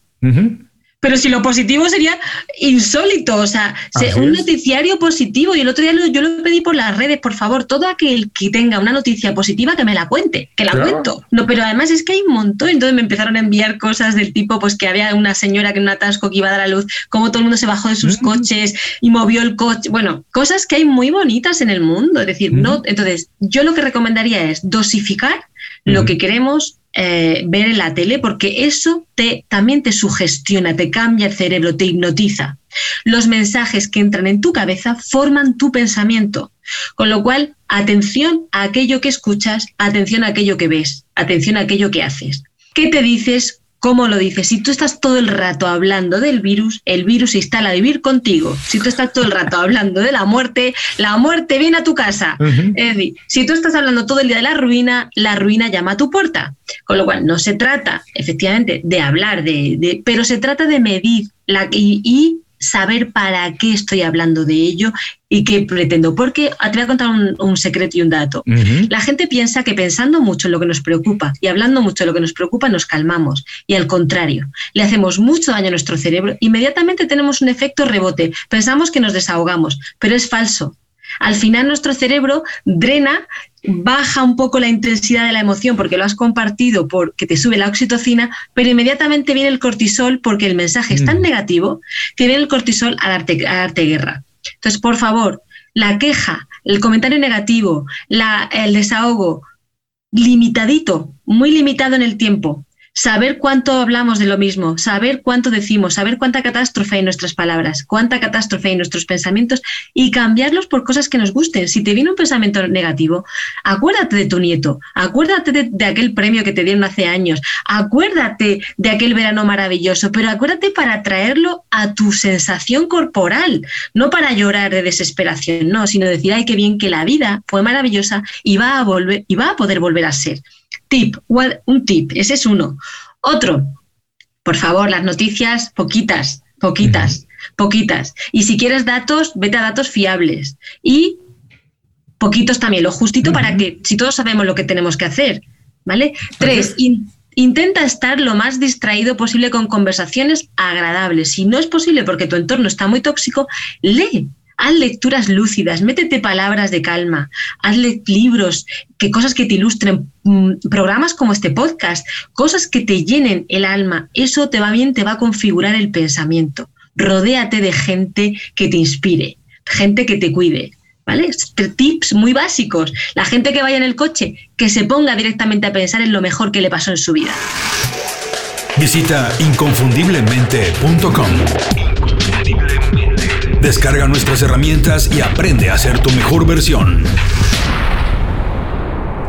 Pero si lo positivo sería insólito, o sea, un noticiario positivo. Y el otro día yo lo pedí por las redes, por favor, todo aquel que tenga una noticia positiva que me la cuente, que la cuento. No, pero además es que hay un montón. Entonces me empezaron a enviar cosas del tipo, pues que había una señora que en un atasco que iba a dar a luz, cómo todo el mundo se bajó de sus mm. coches y movió el coche. Bueno, cosas que hay muy bonitas en el mundo. Es decir, no. Entonces, yo lo que recomendaría es dosificar lo que queremos eh, ver en la tele, porque eso te, también te sugestiona, te cambia el cerebro, te hipnotiza. Los mensajes que entran en tu cabeza forman tu pensamiento. Con lo cual, atención a aquello que escuchas, atención a aquello que ves, atención a aquello que haces. ¿Qué te dices? ¿Cómo lo dices? Si tú estás todo el rato hablando del virus, el virus se instala a vivir contigo. Si tú estás todo el rato hablando de la muerte, la muerte viene a tu casa. Es decir, si tú estás hablando todo el día de la ruina, la ruina llama a tu puerta. Con lo cual, no se trata, efectivamente, de hablar, de, pero se trata de medir la, y saber para qué estoy hablando de ello y qué pretendo. Porque te voy a contar un, secreto y un dato. La gente piensa que pensando mucho en lo que nos preocupa y hablando mucho de lo que nos preocupa nos calmamos. Y al contrario, le hacemos mucho daño a nuestro cerebro. Inmediatamente tenemos un efecto rebote. Pensamos que nos desahogamos, pero es falso. Al final nuestro cerebro drena baja un poco la intensidad de la emoción porque lo has compartido, porque te sube la oxitocina, pero inmediatamente viene el cortisol porque el mensaje es tan mm. negativo que viene el cortisol a darte, guerra. Entonces, por favor, la queja, el comentario negativo, el desahogo, limitadito, muy limitado en el tiempo, saber cuánto hablamos de lo mismo, saber cuánto decimos, saber cuánta catástrofe hay en nuestras palabras, cuánta catástrofe hay en nuestros pensamientos y cambiarlos por cosas que nos gusten. Si te viene un pensamiento negativo, acuérdate de tu nieto, acuérdate de, aquel premio que te dieron hace años, acuérdate de aquel verano maravilloso, pero acuérdate para traerlo a tu sensación corporal, no para llorar de desesperación, no, sino decir, ay, qué bien que la vida fue maravillosa y va a volver y va a poder volver a ser. Tip, un tip, ese es uno. Otro, por favor, las noticias poquitas, poquitas, poquitas. Y si quieres datos, vete a datos fiables. Y poquitos también, lo justito para que, si todos sabemos lo que tenemos que hacer, ¿vale? Tres, intenta estar lo más distraído posible con conversaciones agradables. Si no es posible porque tu entorno está muy tóxico, lee haz lecturas lúcidas, métete palabras de calma, hazle libros, que cosas que te ilustren, mm, programas como este podcast, cosas que te llenen el alma. Eso te va bien, te va a configurar el pensamiento. Rodéate de gente que te inspire, gente que te cuide. ¿Vale? Tips muy básicos. La gente que vaya en el coche, que se ponga directamente a pensar en lo mejor que le pasó en su vida. Visita inconfundiblemente.com. Descarga nuestras herramientas y aprende a ser tu mejor versión.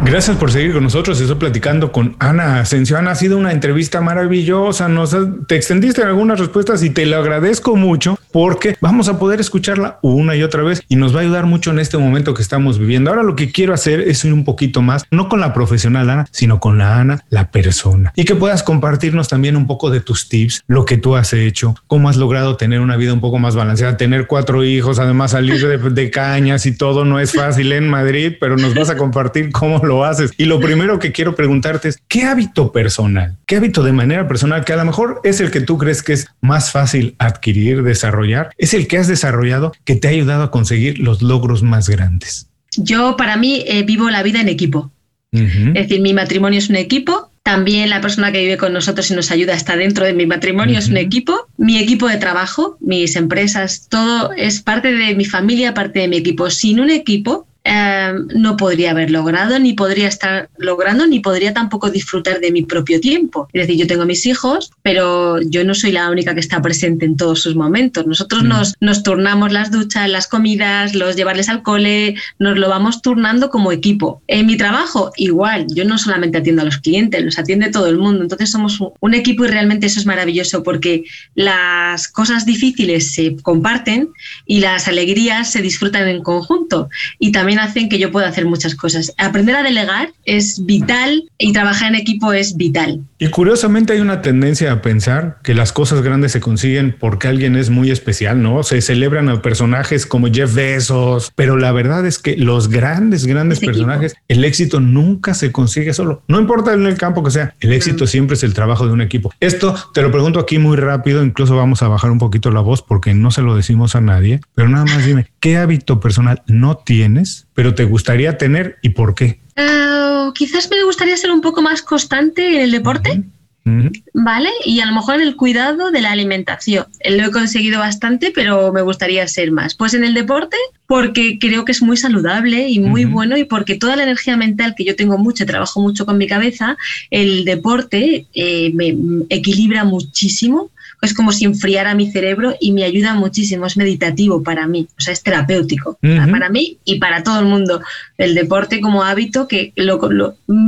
Gracias por seguir con nosotros. Estoy platicando con Ana Asensio. Ana, ha sido una entrevista maravillosa. Nos te extendiste en algunas respuestas y te lo agradezco mucho porque vamos a poder escucharla una y otra vez y nos va a ayudar mucho en este momento que estamos viviendo. Ahora lo que quiero hacer es ir un poquito más, no con la profesional Ana, sino con la Ana, la persona. Y que puedas compartirnos también un poco de tus tips, lo que tú has hecho, cómo has logrado tener una vida un poco más balanceada, tener cuatro hijos, además salir de, de cañas y todo no es fácil en Madrid, pero nos vas a compartir cómo lo haces. Y lo primero que quiero preguntarte es, ¿qué hábito personal, qué hábito de manera personal que a lo mejor es el que tú crees que es más fácil adquirir, desarrollar? es el que has desarrollado que te ha ayudado a conseguir los logros más grandes? Yo para mí eh, vivo la vida en equipo. Es decir, mi matrimonio es un equipo, también la persona que vive con nosotros y nos ayuda está dentro de mi matrimonio, es un equipo. Mi equipo de trabajo, mis empresas, todo es parte de mi familia, parte de mi equipo. Sin un equipo, Em, no podría haber logrado, ni podría estar logrando, ni podría tampoco disfrutar de mi propio tiempo. Es decir, yo tengo mis hijos, pero yo no soy la única que está presente en todos sus momentos. Nosotros mm. nos, nos turnamos las duchas, las comidas, los llevarles al cole, nos lo vamos turnando como equipo. En mi trabajo, igual, yo no solamente atiendo a los clientes, los atiende todo el mundo. Entonces somos un equipo y realmente eso es maravilloso porque las cosas difíciles se comparten y las alegrías se disfrutan en conjunto. Y también también hacen que yo pueda hacer muchas cosas. Aprender a delegar es vital y trabajar en equipo es vital. Y curiosamente hay una tendencia a pensar que las cosas grandes se consiguen porque alguien es muy especial, ¿no? Se celebran a personajes como Jeff Bezos, pero la verdad es que los grandes, grandes personajes, el éxito nunca se consigue solo. No importa en el campo que sea, el éxito siempre es el trabajo de un equipo. Esto te lo pregunto aquí muy rápido, incluso vamos a bajar un poquito la voz porque no se lo decimos a nadie, pero nada más dime, ¿qué hábito personal no tienes, pero te gustaría tener y por qué? Uh, quizás me gustaría ser un poco más constante en el deporte. ¿Vale? Y a lo mejor en el cuidado de la alimentación. Lo he conseguido bastante, pero me gustaría ser más. Pues en el deporte, porque creo que es muy saludable y muy bueno y porque toda la energía mental que yo tengo mucho, trabajo mucho con mi cabeza, el deporte eh, me equilibra muchísimo es como si enfriara mi cerebro y me ayuda muchísimo, es meditativo para mí, o sea, es terapéutico para mí y para todo el mundo. El deporte como hábito que lo,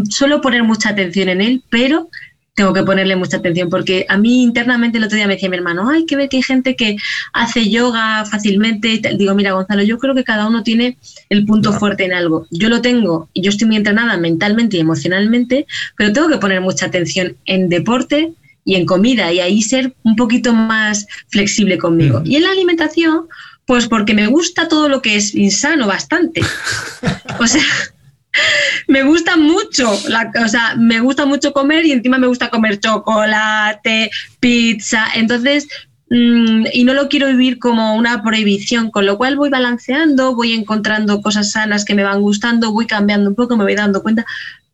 suelo poner mucha atención en él, pero tengo que ponerle mucha atención porque a mí internamente el otro día me decía mi hermano, hay que ver que hay gente que hace yoga fácilmente. Digo, mira Gonzalo, yo creo que cada uno tiene el punto fuerte en algo. Yo lo tengo y yo estoy muy entrenada mentalmente y emocionalmente, pero tengo que poner mucha atención en deporte y en comida y ahí ser un poquito más flexible conmigo. Y en la alimentación, pues porque me gusta todo lo que es insano bastante. O sea, me gusta mucho, o sea, me gusta mucho comer y encima me gusta comer chocolate, pizza, entonces, mm, y no lo quiero vivir como una prohibición, con lo cual voy balanceando, voy encontrando cosas sanas que me van gustando, voy cambiando un poco, me voy dando cuenta,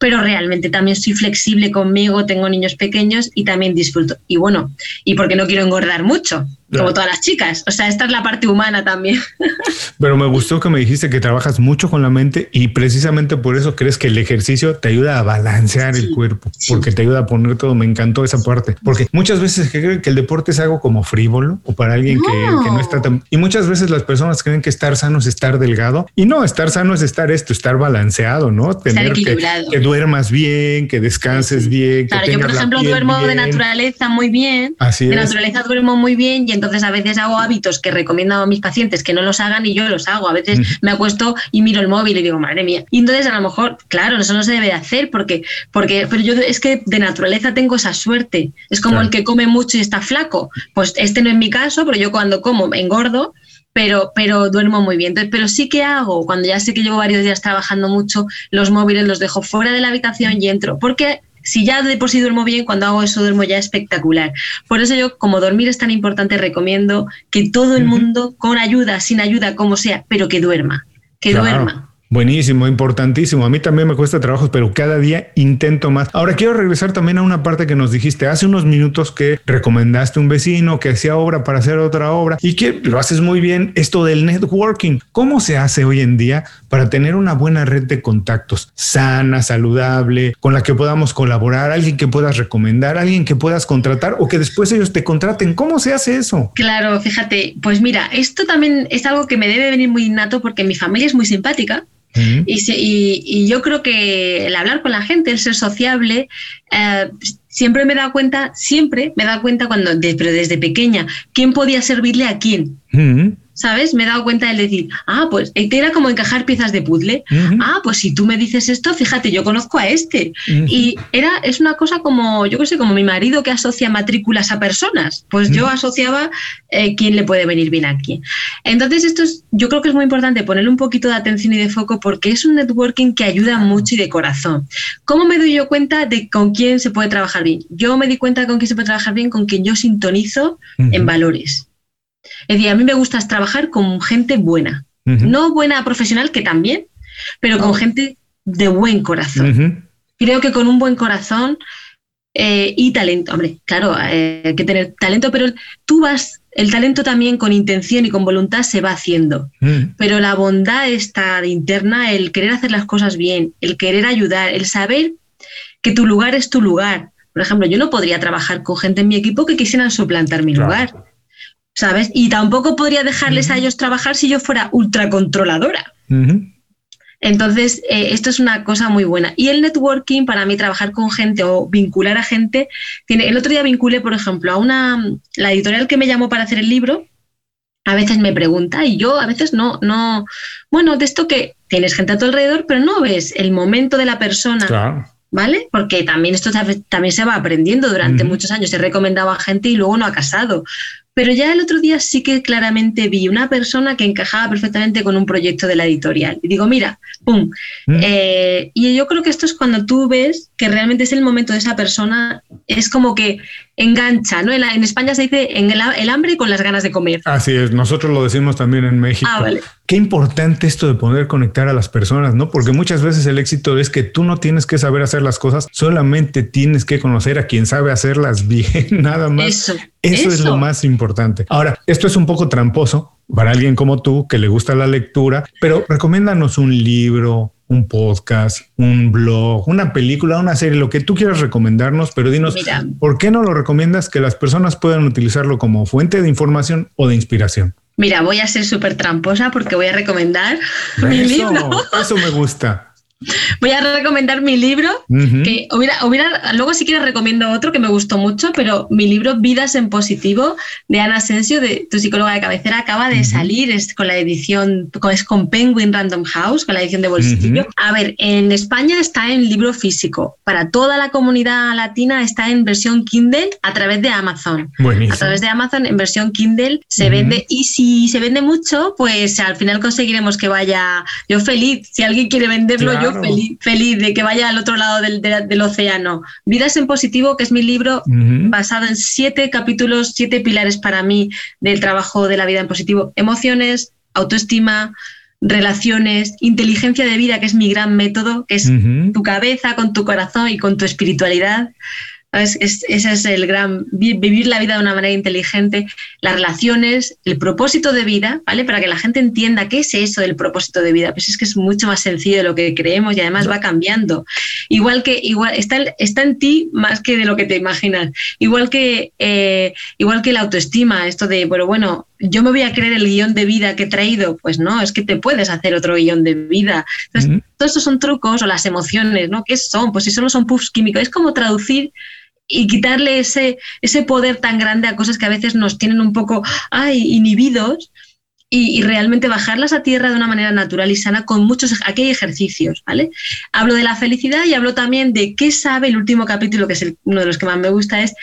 pero realmente también soy flexible conmigo, tengo niños pequeños y también disfruto. Y bueno, y porque no quiero engordar mucho, como todas las chicas. O sea, esta es la parte humana también. Pero me gustó que me dijiste que trabajas mucho con la mente y precisamente por eso crees que el ejercicio te ayuda a balancear el cuerpo, porque te ayuda a poner todo. Me encantó esa parte, porque muchas veces creen que el deporte es algo como frívolo o para alguien Que, no está tan... Y muchas veces las personas creen que estar sano es estar delgado y no, estar sano es estar esto, estar balanceado, ¿no? Tener que, que, duermas bien, que descanses bien. Claro, yo por ejemplo duermo de naturaleza muy bien. Así de naturaleza duermo muy bien y entonces a veces hago hábitos que recomiendo a mis pacientes que no los hagan y yo los hago. A veces me acuesto y miro el móvil y digo, madre mía. Y entonces a lo mejor, claro, eso no se debe de hacer porque, porque pero yo es que de naturaleza tengo esa suerte. Es como el que come mucho y está flaco. Pues este no es mi caso, pero yo cuando como engordo pero, pero duermo muy bien. Entonces, pero sí que hago, cuando ya sé que llevo varios días trabajando mucho, los móviles los dejo fuera de la habitación y entro, porque si ya de por sí duermo bien, cuando hago eso duermo ya espectacular. Por eso yo, como dormir es tan importante, recomiendo que todo el mundo, con ayuda, sin ayuda, como sea, pero que duerma, que duerma. Buenísimo, importantísimo. A mí también me cuesta trabajo, pero cada día intento más. Ahora quiero regresar también a una parte que nos dijiste hace unos minutos que recomendaste un vecino que hacía obra para hacer otra obra y que lo haces muy bien, esto del networking. ¿Cómo se hace hoy en día para tener una buena red de contactos sana, saludable, con la que podamos colaborar, alguien que puedas recomendar, alguien que puedas contratar o que después ellos te contraten? ¿Cómo se hace eso? Claro, fíjate, pues mira, esto también es algo que me debe venir muy innato porque mi familia es muy simpática y, yo creo que el hablar con la gente, el ser sociable, eh, siempre me da cuenta, siempre me da cuenta cuando, pero desde pequeña, quién podía servirle a quién. ¿Sabes? Me he dado cuenta de decir, ah, pues eh, era como encajar piezas de puzzle. Ah, pues si tú me dices esto, fíjate, yo conozco a este. Y era, es una cosa como, yo qué sé, como mi marido que asocia matrículas a personas. Pues yo asociaba eh, quién le puede venir bien aquí. Entonces, esto es, yo creo que es muy importante ponerle un poquito de atención y de foco porque es un networking que ayuda mucho y de corazón. ¿Cómo me doy yo cuenta de con quién se puede trabajar bien? Yo me di cuenta con quién se puede trabajar bien, con quien yo sintonizo en valores. Es decir, a mí me gusta trabajar con gente buena. No buena profesional, que también, pero con gente de buen corazón. Creo que con un buen corazón eh, y talento, hombre, claro, eh, hay que tener talento, pero tú vas, el talento también con intención y con voluntad se va haciendo. Pero la bondad está interna, el querer hacer las cosas bien, el querer ayudar, el saber que tu lugar es tu lugar. Por ejemplo, yo no podría trabajar con gente en mi equipo que quisieran suplantar mi lugar. ¿Sabes? Y tampoco podría dejarles a ellos trabajar si yo fuera ultracontroladora. Entonces, eh, esto es una cosa muy buena. Y el networking, para mí, trabajar con gente o vincular a gente, tiene, el otro día vinculé, por ejemplo, a una, la editorial que me llamó para hacer el libro, a veces me pregunta y yo a veces no, no, bueno, de esto que tienes gente a tu alrededor, pero no ves el momento de la persona. ¿Vale? Porque también esto también se va aprendiendo durante muchos años. He recomendado a gente y luego no ha casado. Pero ya el otro día sí que claramente vi una persona que encajaba perfectamente con un proyecto de la editorial. Y digo, mira, ¡pum! Mm. Eh, y yo creo que esto es cuando tú ves que realmente es el momento de esa persona, es como que engancha, ¿no? En, España se dice en el, hambre con las ganas de comer. Así es, nosotros lo decimos también en México. Ah, vale. Qué importante esto de poder conectar a las personas, ¿no? Porque muchas veces el éxito es que tú no tienes que saber hacer las cosas, solamente tienes que conocer a quien sabe hacerlas bien, nada más. Eso, eso, es lo más importante. Ahora, esto es un poco tramposo para alguien como tú que le gusta la lectura, pero recomiéndanos un libro, un podcast, un blog, una película, una serie, lo que tú quieras recomendarnos, pero dinos, ¿por qué no lo recomiendas que las personas puedan utilizarlo como fuente de información o de inspiración? Mira, voy a ser súper tramposa porque voy a recomendar mi libro. Eso me gusta. Voy a recomendar mi libro, que hubiera, hubiera, luego si quieres recomiendo otro que me gustó mucho, pero mi libro Vidas en Positivo de Ana Asensio, de tu psicóloga de cabecera, acaba de salir, es con la edición, es con Penguin Random House, con la edición de bolsillo. A ver, en España está en libro físico, para toda la comunidad latina está en versión Kindle a través de Amazon. A través de Amazon en versión Kindle se vende y si se vende mucho, pues al final conseguiremos que vaya yo feliz. Si alguien quiere venderlo, yo feliz, de que vaya al otro lado del, océano. Vidas en positivo, que es mi libro basado en siete capítulos, siete pilares para mí del trabajo de la vida en positivo. Emociones, autoestima, relaciones, inteligencia de vida, que es mi gran método, que es tu cabeza con tu corazón y con tu espiritualidad. Es, ese es el gran, vivir la vida de una manera inteligente, las relaciones, el propósito de vida, ¿vale? Para que la gente entienda qué es eso del propósito de vida. Pues es que es mucho más sencillo de lo que creemos y además va cambiando. Igual que, igual, está, está en ti más que de lo que te imaginas. Igual que, eh, igual que la autoestima, esto de, bueno, bueno, yo me voy a creer el guion de vida que he traído. Pues no, es que te puedes hacer otro guion de vida. Entonces, todos estos son trucos o las emociones, ¿no? ¿Qué son? Pues si solo son puffs químicos, es como traducir y quitarle ese, ese poder tan grande a cosas que a veces nos tienen un poco ay, inhibidos y, realmente bajarlas a tierra de una manera natural y sana con muchos, aquí hay ejercicios, ¿vale? Hablo de la felicidad y hablo también de qué sabe el último capítulo, que es uno de los que más me gusta, es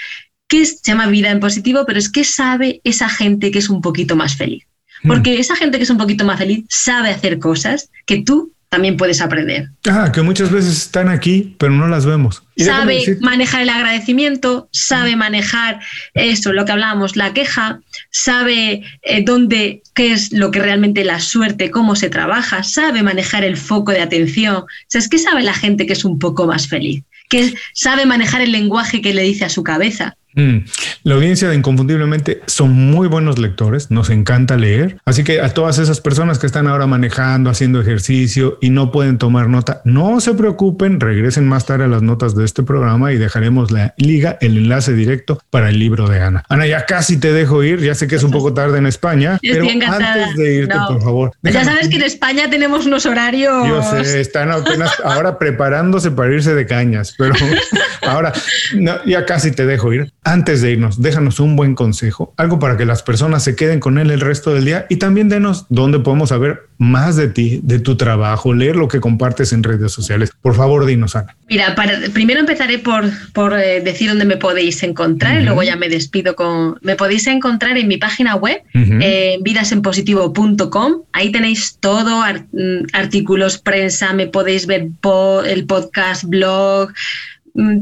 qué se llama vida en positivo, pero es qué sabe esa gente que es un poquito más feliz. Hmm. Porque esa gente que es un poquito más feliz sabe hacer cosas que tú también puedes aprender. Ah, que muchas veces están aquí, pero no las vemos. sabe manejar el agradecimiento, sabe manejar eso, lo que hablábamos, la queja, sabe eh, dónde, qué es lo que realmente la suerte, cómo se trabaja, sabe manejar el foco de atención. O sea, es que sabe la gente que es un poco más feliz, que sabe manejar el lenguaje que le dice a su cabeza. Mm. La audiencia de Inconfundiblemente son muy buenos lectores, nos encanta leer. Así que a todas esas personas que están ahora manejando, haciendo ejercicio y no pueden tomar nota, no se preocupen, regresen más tarde a las notas de este programa y dejaremos la liga, el enlace directo para el libro de Ana. Ana, ya casi te dejo ir, ya sé que es un poco tarde en España, pero antes de irte, por favor. Ya sabes que en España tenemos unos horarios. Yo sé, están apenas ahora preparándose para irse de cañas, pero ahora ya casi te dejo ir antes de irnos, déjanos un buen consejo, algo para que las personas se queden con él el resto del día y también denos dónde podemos saber más de ti, de tu trabajo, leer lo que compartes en redes sociales. Por favor, dinos, Ana. Mira, primero empezaré por, por eh, decir dónde me podéis encontrar y luego ya me despido con... Me podéis encontrar en mi página web, eh, vidasenpositivo.com. Ahí tenéis todo, mm, artículos, prensa, me podéis ver el podcast, blog,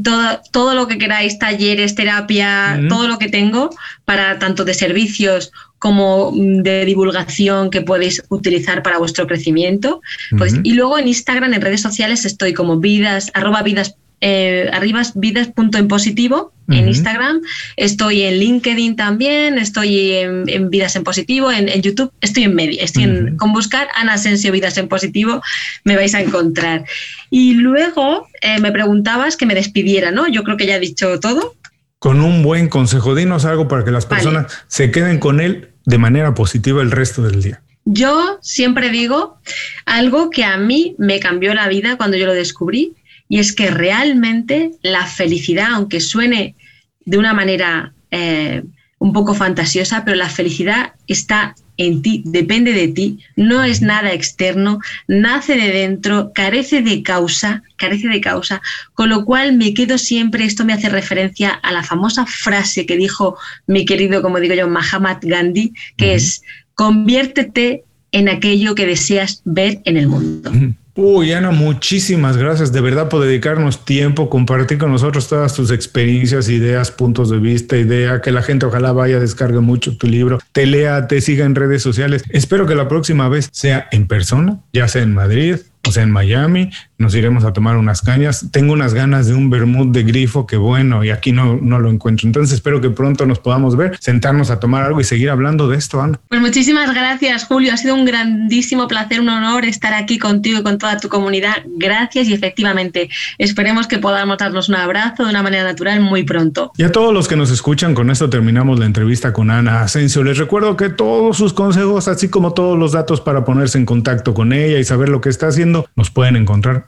todo, todo lo que queráis, talleres, terapia, todo lo que tengo para tanto de servicios como mm, de divulgación que podéis utilizar para vuestro crecimiento. Pues, Y luego en Instagram, en redes sociales, estoy como vidas, arroba vidas eh, en positivo en Instagram, estoy en LinkedIn también, estoy en, Vidas en Positivo, en, YouTube, estoy en medio, estoy en, con buscar Ana Asensio Vidas en Positivo, me vais a encontrar. Y luego eh, me preguntabas que me despidiera, ¿no? Yo creo que ya he dicho todo. Con un buen consejo, dinos algo para que las personas se queden con él de manera positiva el resto del día. Yo siempre digo algo que a mí me cambió la vida cuando yo lo descubrí, y es que realmente la felicidad, aunque suene de una manera eh, un poco fantasiosa, pero la felicidad está en ti, depende de ti, no es nada externo, nace de dentro, carece de causa, carece de causa, con lo cual me quedo siempre, esto me hace referencia a la famosa frase que dijo mi querido, como digo yo, Mahatma Gandhi, que es, conviértete en aquello que deseas ver en el mundo. Uy, Ana, muchísimas gracias de verdad por dedicarnos tiempo, compartir con nosotros todas tus experiencias, ideas, puntos de vista, idea, que la gente ojalá vaya, descargue mucho tu libro, te lea, te siga en redes sociales. Espero que la próxima vez sea en persona, ya sea en Madrid, o sea, en Miami, nos iremos a tomar unas cañas. Tengo unas ganas de un vermut de grifo que bueno, y aquí no, no lo encuentro. Entonces espero que pronto nos podamos ver, sentarnos a tomar algo y seguir hablando de esto, Ana. Pues muchísimas gracias, Julio. Ha sido un grandísimo placer, un honor estar aquí contigo y con toda tu comunidad. Gracias y efectivamente esperemos que podamos darnos un abrazo de una manera natural muy pronto. Y a todos los que nos escuchan, con esto terminamos la entrevista con Ana Asensio. Les recuerdo que todos sus consejos, así como todos los datos para ponerse en contacto con ella y saber lo que está haciendo, nos pueden encontrar